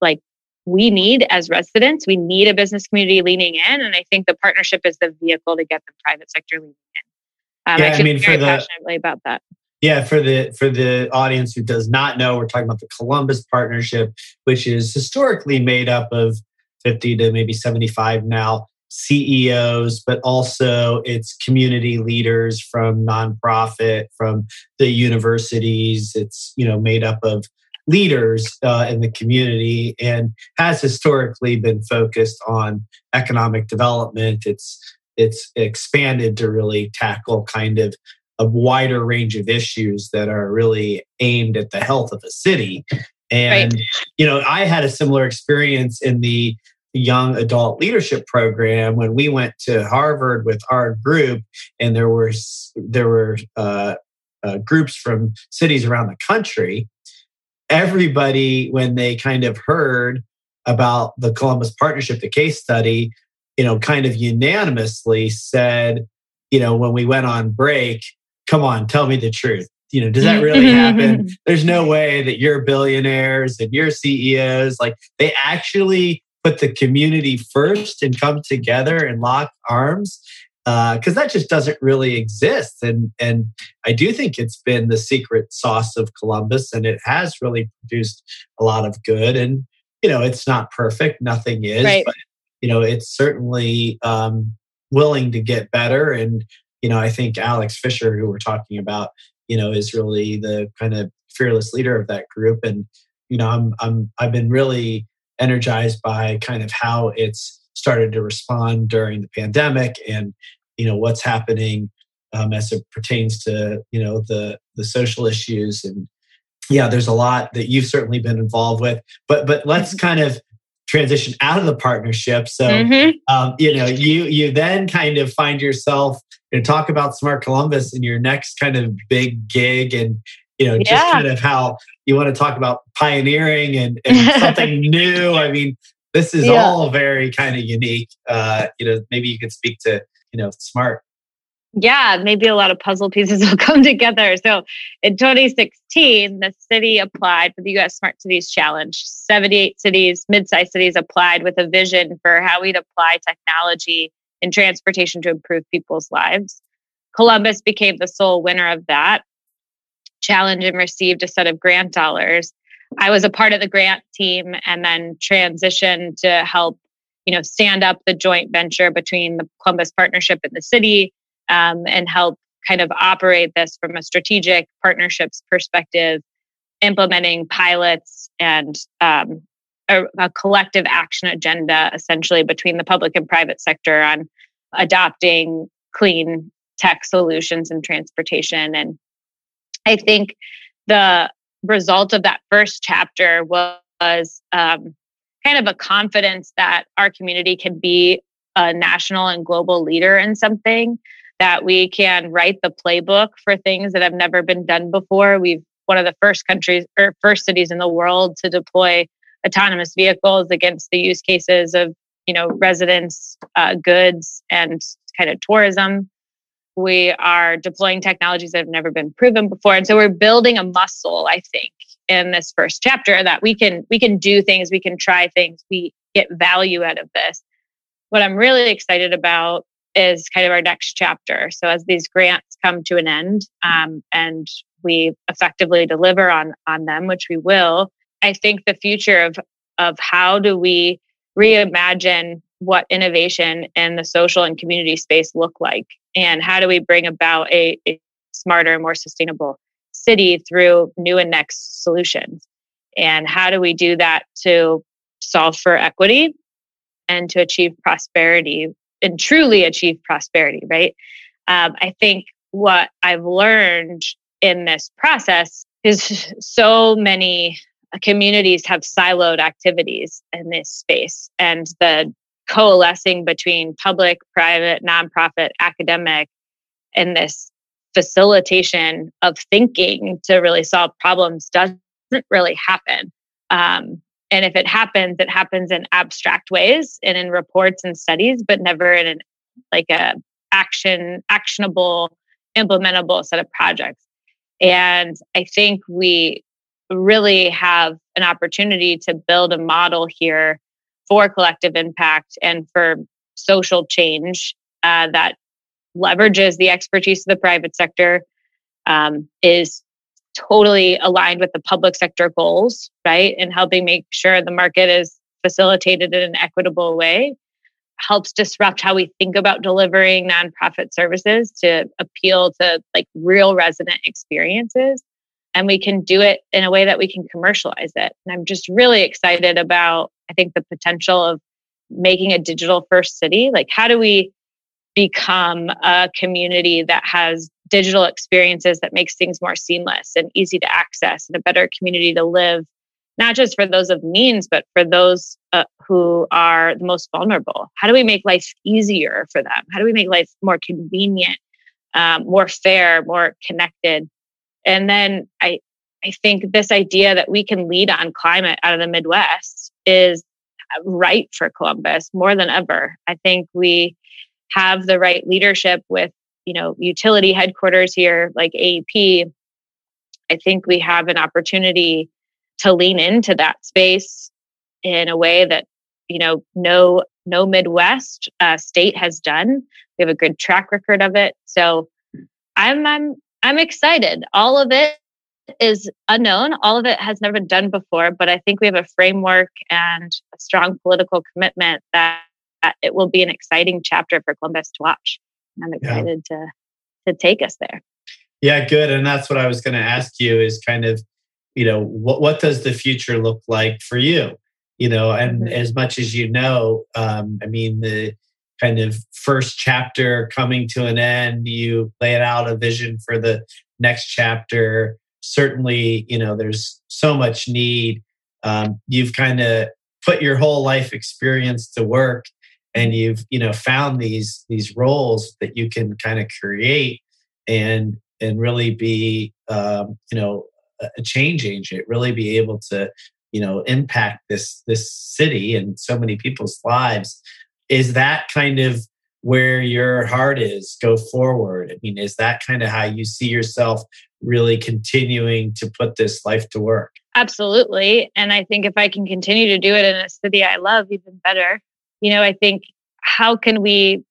like we need as residents, we need a business community leaning in. And I think the partnership is the vehicle to get the private sector leaning in. Um, yeah, I, I mean, very for the, passionately about that. Yeah, for the for the audience who does not know, we're talking about the Columbus Partnership, which is historically made up of 50 to maybe 75 now CEOs, but also it's community leaders from nonprofit, from the universities. It's you know made up of leaders uh, in the community and has historically been focused on economic development. It's it's expanded to really tackle kind of a wider range of issues that are really aimed at the health of a city. And right. you know, I had a similar experience in the young adult leadership program when we went to Harvard with our group, and there were there were uh, uh, groups from cities around the country everybody, when they kind of heard about the Columbus Partnership, the case study, you know, kind of unanimously said, you know, when we went on break, come on, tell me the truth. You know, does that mm-hmm. really happen? *laughs* There's no way that you're billionaires and you're CEOs. Like they actually put the community first and come together and lock arms because uh, that just doesn't really exist. And and I do think it's been the secret sauce of Columbus, and it has really produced a lot of good. And you know, it's not perfect; nothing is, right. but you know, it's certainly um, willing to get better. And you know, I think Alex Fisher, who we're talking about, you know, is really the kind of fearless leader of that group. And you know, I'm I'm I've been really energized by kind of how it's started to respond during the pandemic and you know what's happening um, as it pertains to you know the the social issues and yeah there's a lot that you've certainly been involved with but but let's mm-hmm. kind of transition out of the partnership so mm-hmm. um, you know you you then kind of find yourself and talk about smart columbus in your next kind of big gig and you know, just yeah. kind of how you want to talk about pioneering and, and something *laughs* new. I mean, this is yeah. all very kind of unique. Uh, you know, maybe you could speak to, you know, smart. Yeah, maybe a lot of puzzle pieces *laughs* will come together. So in 2016, the city applied for the US Smart Cities Challenge. 78 cities, mid sized cities applied with a vision for how we'd apply technology in transportation to improve people's lives. Columbus became the sole winner of that challenge and received a set of grant dollars. I was a part of the grant team and then transitioned to help, you know, stand up the joint venture between the Columbus Partnership and the city um, and help kind of operate this from a strategic partnerships perspective, implementing pilots and um, a, a collective action agenda essentially between the public and private sector on adopting clean tech solutions in transportation. And I think the result of that first chapter was um, kind of a confidence that our community can be a national and global leader in something that we can write the playbook for things that have never been done before. We've one of the first countries or first cities in the world to deploy autonomous vehicles against the use cases of you know residents uh, goods and kind of tourism we are deploying technologies that have never been proven before. And so we're building a muscle i think in this first chapter that we can we can do things we can try things we get value out of this. What i'm really excited about is kind of our next chapter. So as these grants come to an end um, and we effectively deliver on on them which we will i think the future of of how do we reimagine what innovation in the social and community space look like and how do we bring about a, a smarter more sustainable city through new and next solutions? And how do we do that to solve for equity and to achieve prosperity and truly achieve prosperity right? Um, I think what I've learned in this process is *laughs* so many communities have siloed activities in this space and the coalescing between public, private, nonprofit, academic, and this facilitation of thinking to really solve problems doesn't really happen. Um, and if it happens, it happens in abstract ways and in reports and studies, but never in an, like a action, actionable, implementable set of projects. And I think we really have an opportunity to build a model here for collective impact and for social change uh, that leverages the expertise of the private sector, um, is totally aligned with the public sector goals, right? And helping make sure the market is facilitated in an equitable way helps disrupt how we think about delivering nonprofit services to appeal to like real resident experiences and we can do it in a way that we can commercialize it and i'm just really excited about i think the potential of making a digital first city like how do we become a community that has digital experiences that makes things more seamless and easy to access and a better community to live not just for those of means but for those uh, who are the most vulnerable? How do we make life easier for them? How do we make life more convenient um, more fair more connected? And then i i think this idea that we can lead on climate out of the midwest is right for columbus more than ever i think we have the right leadership with you know utility headquarters here like AEP, I think we have an opportunity to lean into that space in a way that you know no no Midwest uh, state has done. We have a good track record of it, so I'm I'm I'm excited. All of it is unknown. All of it has never been done before, but I think we have a framework and a strong political commitment that it will be an exciting chapter for Columbus to watch. I'm excited yeah. to to take us there. Yeah, good. And that's what I was going to ask you is kind of, you know, what what does the future look like for you? You know, and mm-hmm. as much as you know, um, I mean the kind of first chapter coming to an end, you laid out a vision for the next chapter. Certainly, you know, there's so much need. Um, you've kind of put your whole life experience to work and you've you know found these these roles that you can kind of create and and really be um, you know a change agent really be able to you know impact this this city and so many people's lives is that kind of where your heart is go forward. I mean is that kind of how you see yourself really continuing to put this life to work? Absolutely. And i think if i can continue to do it in a city i love even better. You know, I think how can we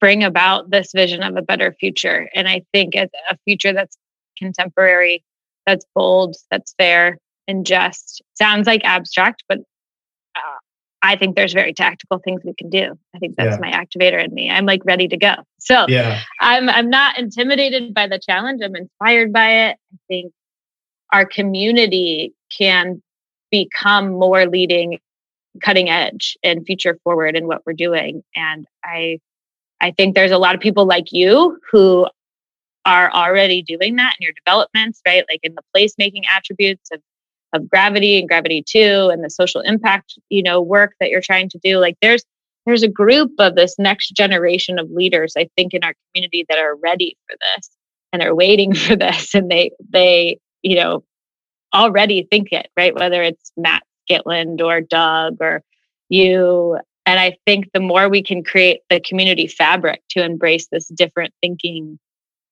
bring about this vision of a better future? And I think a future that's contemporary, that's bold, that's fair, and just. Sounds like abstract, but uh, I think there's very tactical things we can do. I think that's yeah. my activator in me. I'm like ready to go. So yeah. I'm I'm not intimidated by the challenge. I'm inspired by it. I think our community can become more leading cutting edge and future forward in what we're doing. And I I think there's a lot of people like you who are already doing that in your developments, right? Like in the placemaking attributes of of gravity and gravity two and the social impact, you know, work that you're trying to do. Like there's there's a group of this next generation of leaders, I think, in our community that are ready for this and they're waiting *laughs* for this and they they, you know, already think it, right? Whether it's Matt Gitland or Doug or you. And I think the more we can create the community fabric to embrace this different thinking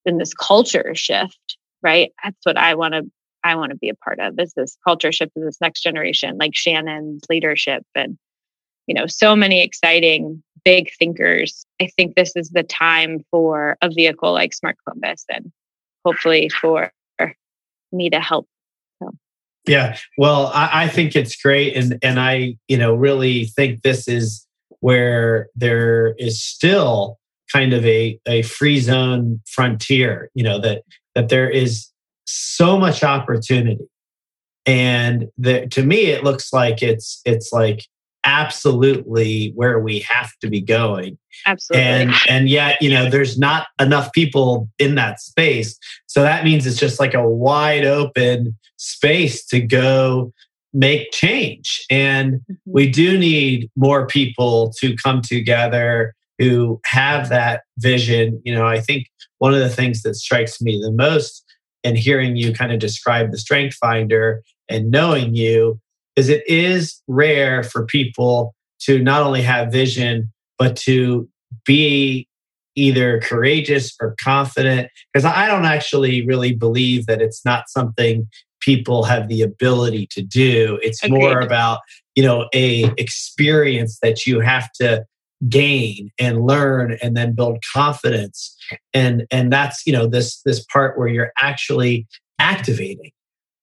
and this culture shift, right? That's what I want to I want to be a part of is this culture shift of this next generation, like Shannon's leadership and you know, so many exciting big thinkers. I think this is the time for a vehicle like Smart Columbus and hopefully for me to help yeah, well, I, I think it's great, and and I you know really think this is where there is still kind of a a free zone frontier. You know that that there is so much opportunity, and that to me it looks like it's it's like absolutely where we have to be going. Absolutely. And and yet, you know, there's not enough people in that space. So that means it's just like a wide open space to go make change. And mm-hmm. we do need more people to come together who have that vision. You know, I think one of the things that strikes me the most in hearing you kind of describe the strength finder and knowing you is it is rare for people to not only have vision but to be either courageous or confident because i don't actually really believe that it's not something people have the ability to do it's Agreed. more about you know a experience that you have to gain and learn and then build confidence. And and that's you know this this part where you're actually activating.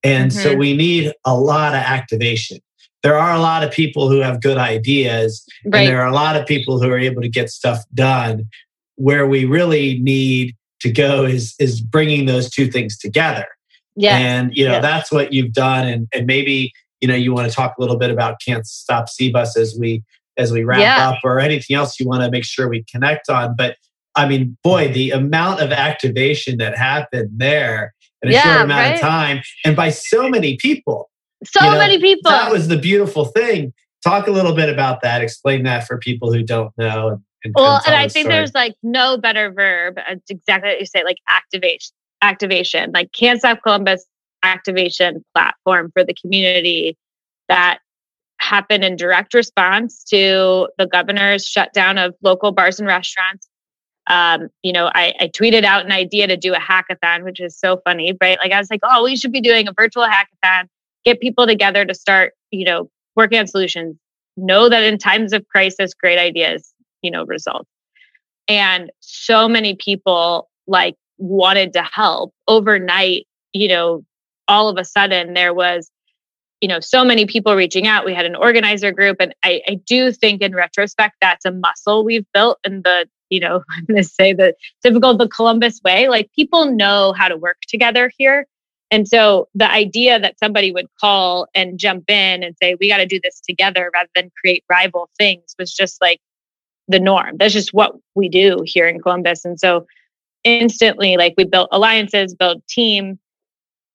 And mm-hmm. so we need a lot of activation. There are a lot of people who have good ideas right. and there are a lot of people who are able to get stuff done. Where we really need to go is is bringing those two things together. Yeah and you know that's what you've done. And and maybe you know you want to talk a little bit about can't stop cbus as we as we wrap yeah. up or anything else you want to make sure we connect on. But I mean, boy, the amount of activation that happened there in a yeah, short amount right? of time and by so many people. So you know, many people. That was the beautiful thing. Talk a little bit about that. Explain that for people who don't know. And, and well, and I think story. there's like no better verb. It's exactly what you say, like activation. Activation, like Can't Stop Columbus activation platform for the community that happened in direct response to the governor's shutdown of local bars and restaurants. Um, you know, I, I, tweeted out an idea to do a hackathon, which is so funny, right? Like I was like, oh, we should be doing a virtual hackathon, get people together to start, you know, working on solutions. Know that in times of crisis, great ideas, you know, result. And so many people like wanted to help overnight, you know, all of a sudden there was you know so many people reaching out. We had an organizer group and I, I do think in retrospect that's a muscle we've built in the you know *laughs* i'm going to say the typical the columbus way. Like people know how to work together here. And so the idea that somebody would call and jump in and say we got to do this together rather than create rival things was just like the norm. That's just what we do here in columbus. And so instantly like we built alliances built team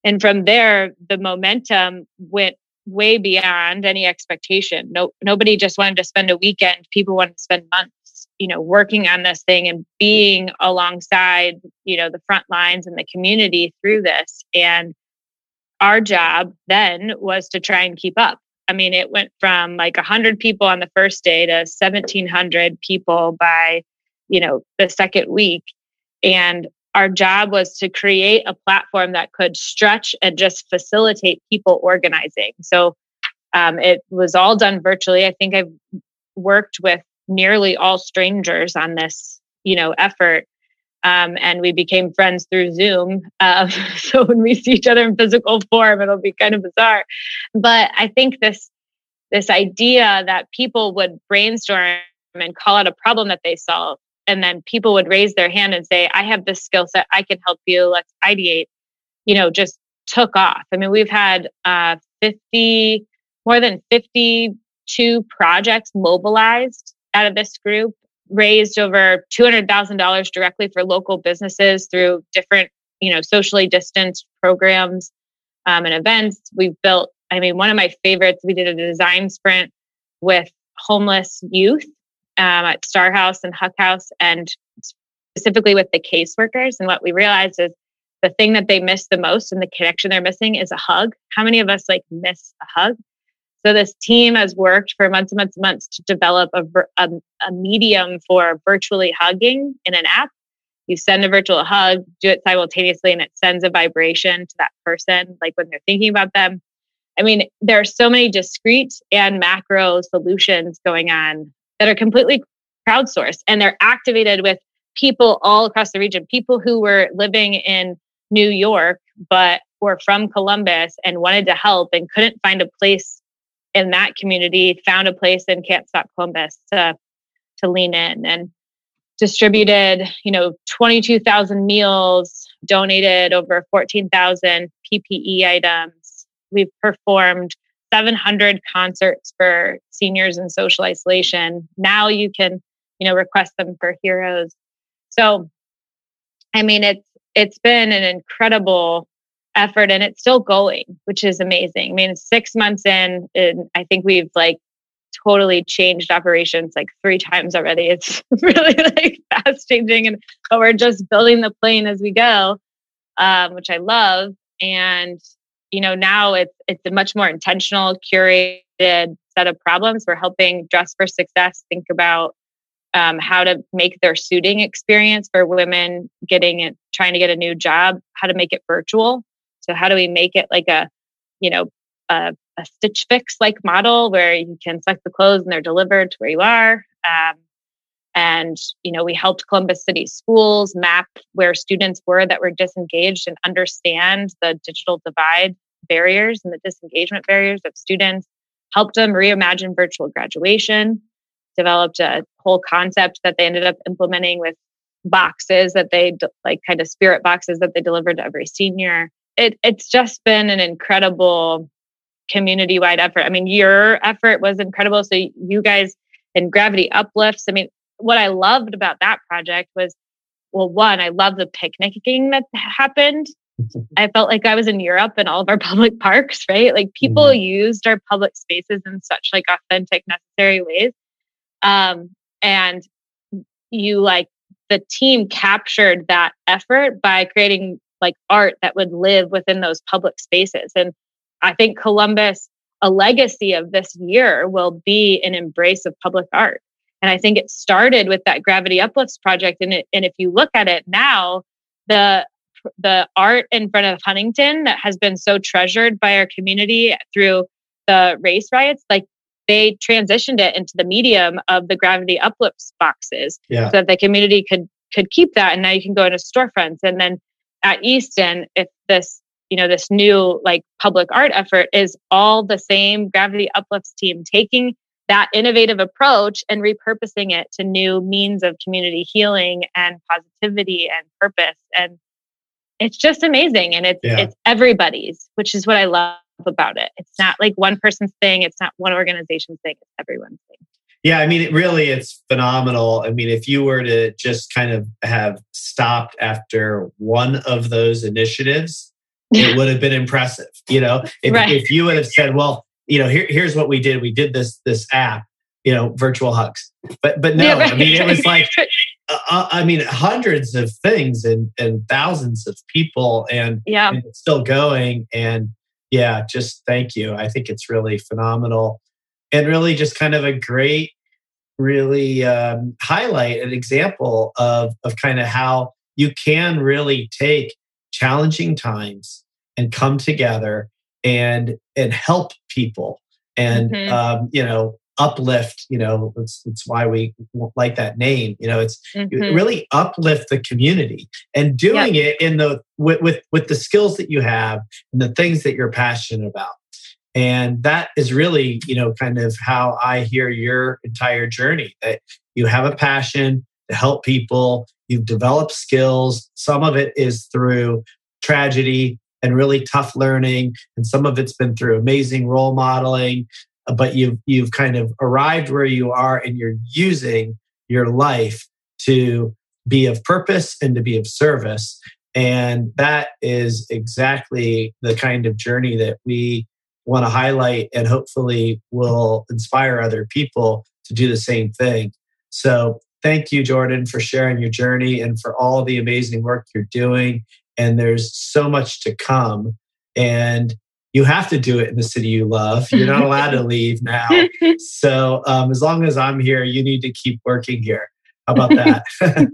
and from there the momentum went way beyond any expectation. No nobody just wanted to spend a weekend. People wanted to spend months you know working on this thing and being alongside you know the front lines and the community through this. And our job then was to try and keep up. I mean it went from like 100 people on the first day to 1700 people by you know the second week. And our job was to create a platform that could stretch and just facilitate people organizing. So um, it was all done virtually. I think I've worked with nearly all strangers on this, you know, effort. Um, and we became friends through Zoom. Uh, *laughs* so when we see each other in physical form, it'll be kind of bizarre. But I think this this idea that people would brainstorm and call out a problem that they solve and then people would raise their hand and say i have this skill set i can help you let's ideate you know just took off. I mean we've had uh, 50 more than 52 projects mobilized out of this group raised over $200000 directly for local businesses through different you know socially distanced programs um, and events. We've built i mean one of my favorites we did a design sprint with homeless youth um, at Star House and Huck House, and specifically with the caseworkers. And what we realized is the thing that they miss the most and the connection they're missing is a hug. How many of us like miss a hug? So this team has worked for months and months and months to develop a, a, a medium for virtually hugging in an app. You send a virtual hug, do it simultaneously, and it sends a vibration to that person, like when they're thinking about them. I mean, there are so many discrete and macro solutions going on that are completely crowdsourced and they're activated with people all across the region, people who were living in New York, but were from Columbus and wanted to help and couldn't find a place in that community, found a place in Can't Stop Columbus to, to lean in and distributed, you know, 22,000 meals, donated over 14,000 PPE items. We've performed 700 concerts for seniors in social isolation. Now you can, you know, request them for heroes. So, I mean, it's it's been an incredible effort, and it's still going, which is amazing. I mean, six months in, and I think we've like totally changed operations like three times already. *laughs* It's really like fast changing, and but we're just building the plane as we go, um, which I love. And you know, now it's it's a much more intentional, curated set of problems. We're helping Dress for Success think about um, how to make their suiting experience for women getting it, trying to get a new job, how to make it virtual. So how do we make it like a, you know, a, a Stitch Fix like model where you can select the clothes and they're delivered to where you are. Um, and you know, we helped Columbus City schools map where students were that were disengaged and understand the digital divide barriers and the disengagement barriers of students. Helped them reimagine virtual graduation. Developed a whole concept that they ended up implementing with boxes that they like kind of spirit boxes that they delivered to every senior. It, it's just been an incredible community wide effort. I mean, your effort was incredible. So you guys and Gravity Uplifts. I mean, what I loved about that project was, well, one, I love the picnicking that happened. *laughs* I felt like I was in Europe and all of our *laughs* public parks, right? Like people mm-hmm. used our public spaces in such like authentic, necessary ways. Um, and you like the team captured that effort by creating like art that would live within those public spaces. And I think Columbus, a legacy of this year will be an embrace of public art. And I think it started with that Gravity Uplifts project. And, it, and if you look at it now, the the art in front of Huntington that has been so treasured by our community through the race riots, like they transitioned it into the medium of the Gravity Uplifts boxes yeah. so that the community could could keep that. And now you can go into storefronts. And then at Easton, if this you know this new like public art effort is all the same gravity uplifts team taking that innovative approach and repurposing it to new means of community healing and positivity and purpose and it's just amazing and it's yeah. it's everybody's which is what i love about it it's not like one person's thing it's not one organization's thing it's everyone's thing yeah i mean it really it's phenomenal i mean if you were to just kind of have stopped after one of those initiatives it *laughs* would have been impressive. You know, if, right. if you would have said, well, you know, here, here's what we did. We did this this app, you know, virtual hugs. But but no, yeah, right. I mean, it was *laughs* like, uh, uh, I mean, hundreds of things and and thousands of people, and yeah, and it's still going. And yeah, just thank you. I think it's really phenomenal, and really just kind of a great, really um, highlight an example of of kind of how you can really take challenging times and come together and and help people and mm-hmm. um, you know uplift you know it's, it's why we like that name you know it's mm-hmm. really uplift the community and doing yep. it in the with, with with the skills that you have and the things that you're passionate about and that is really you know kind of how i hear your entire journey that you have a passion to help people You've developed skills. Some of it is through tragedy and really tough learning, and some of it's been through amazing role modeling. Uh, but you've you've kind of arrived where you are, and you're using your life to be of purpose and to be of service. And that is exactly the kind of journey that we want to highlight and hopefully will inspire other people to do the same thing. So thank you, Jordan, for sharing your journey and for all the amazing work you're doing. And there's so much to come. And you have to do it in the city you love. You're not *laughs* allowed to leave now. *laughs* So um, as long as I'm here, you need to keep working here. How about that?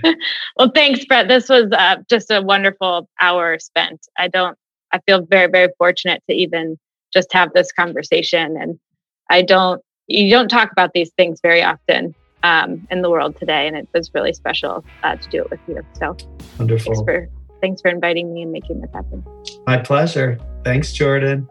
*laughs* well, thanks, Brett. This was uh, just a wonderful hour spent. I don't, I feel very, very fortunate to even just have this conversation. And I don't, you don't talk about these things very often um, in the world today, and it was really special uh, to do it with you. So wonderful. Thanks for thanks for inviting me and making this happen. My pleasure. Thanks, Jordan.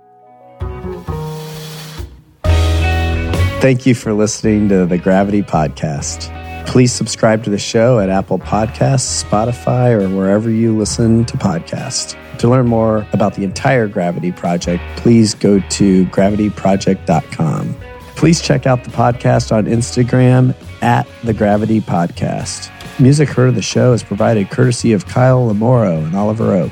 Thank you for listening to the Gravity Podcast. Please subscribe to the show at Apple Podcasts, Spotify, or wherever you listen to podcasts. To learn more about the entire Gravity Project, please go to gravityproject.com. Please check out the podcast on Instagram at the Gravity Podcast. Music heard of the show is provided courtesy of Kyle Lamoro and Oliver Oak.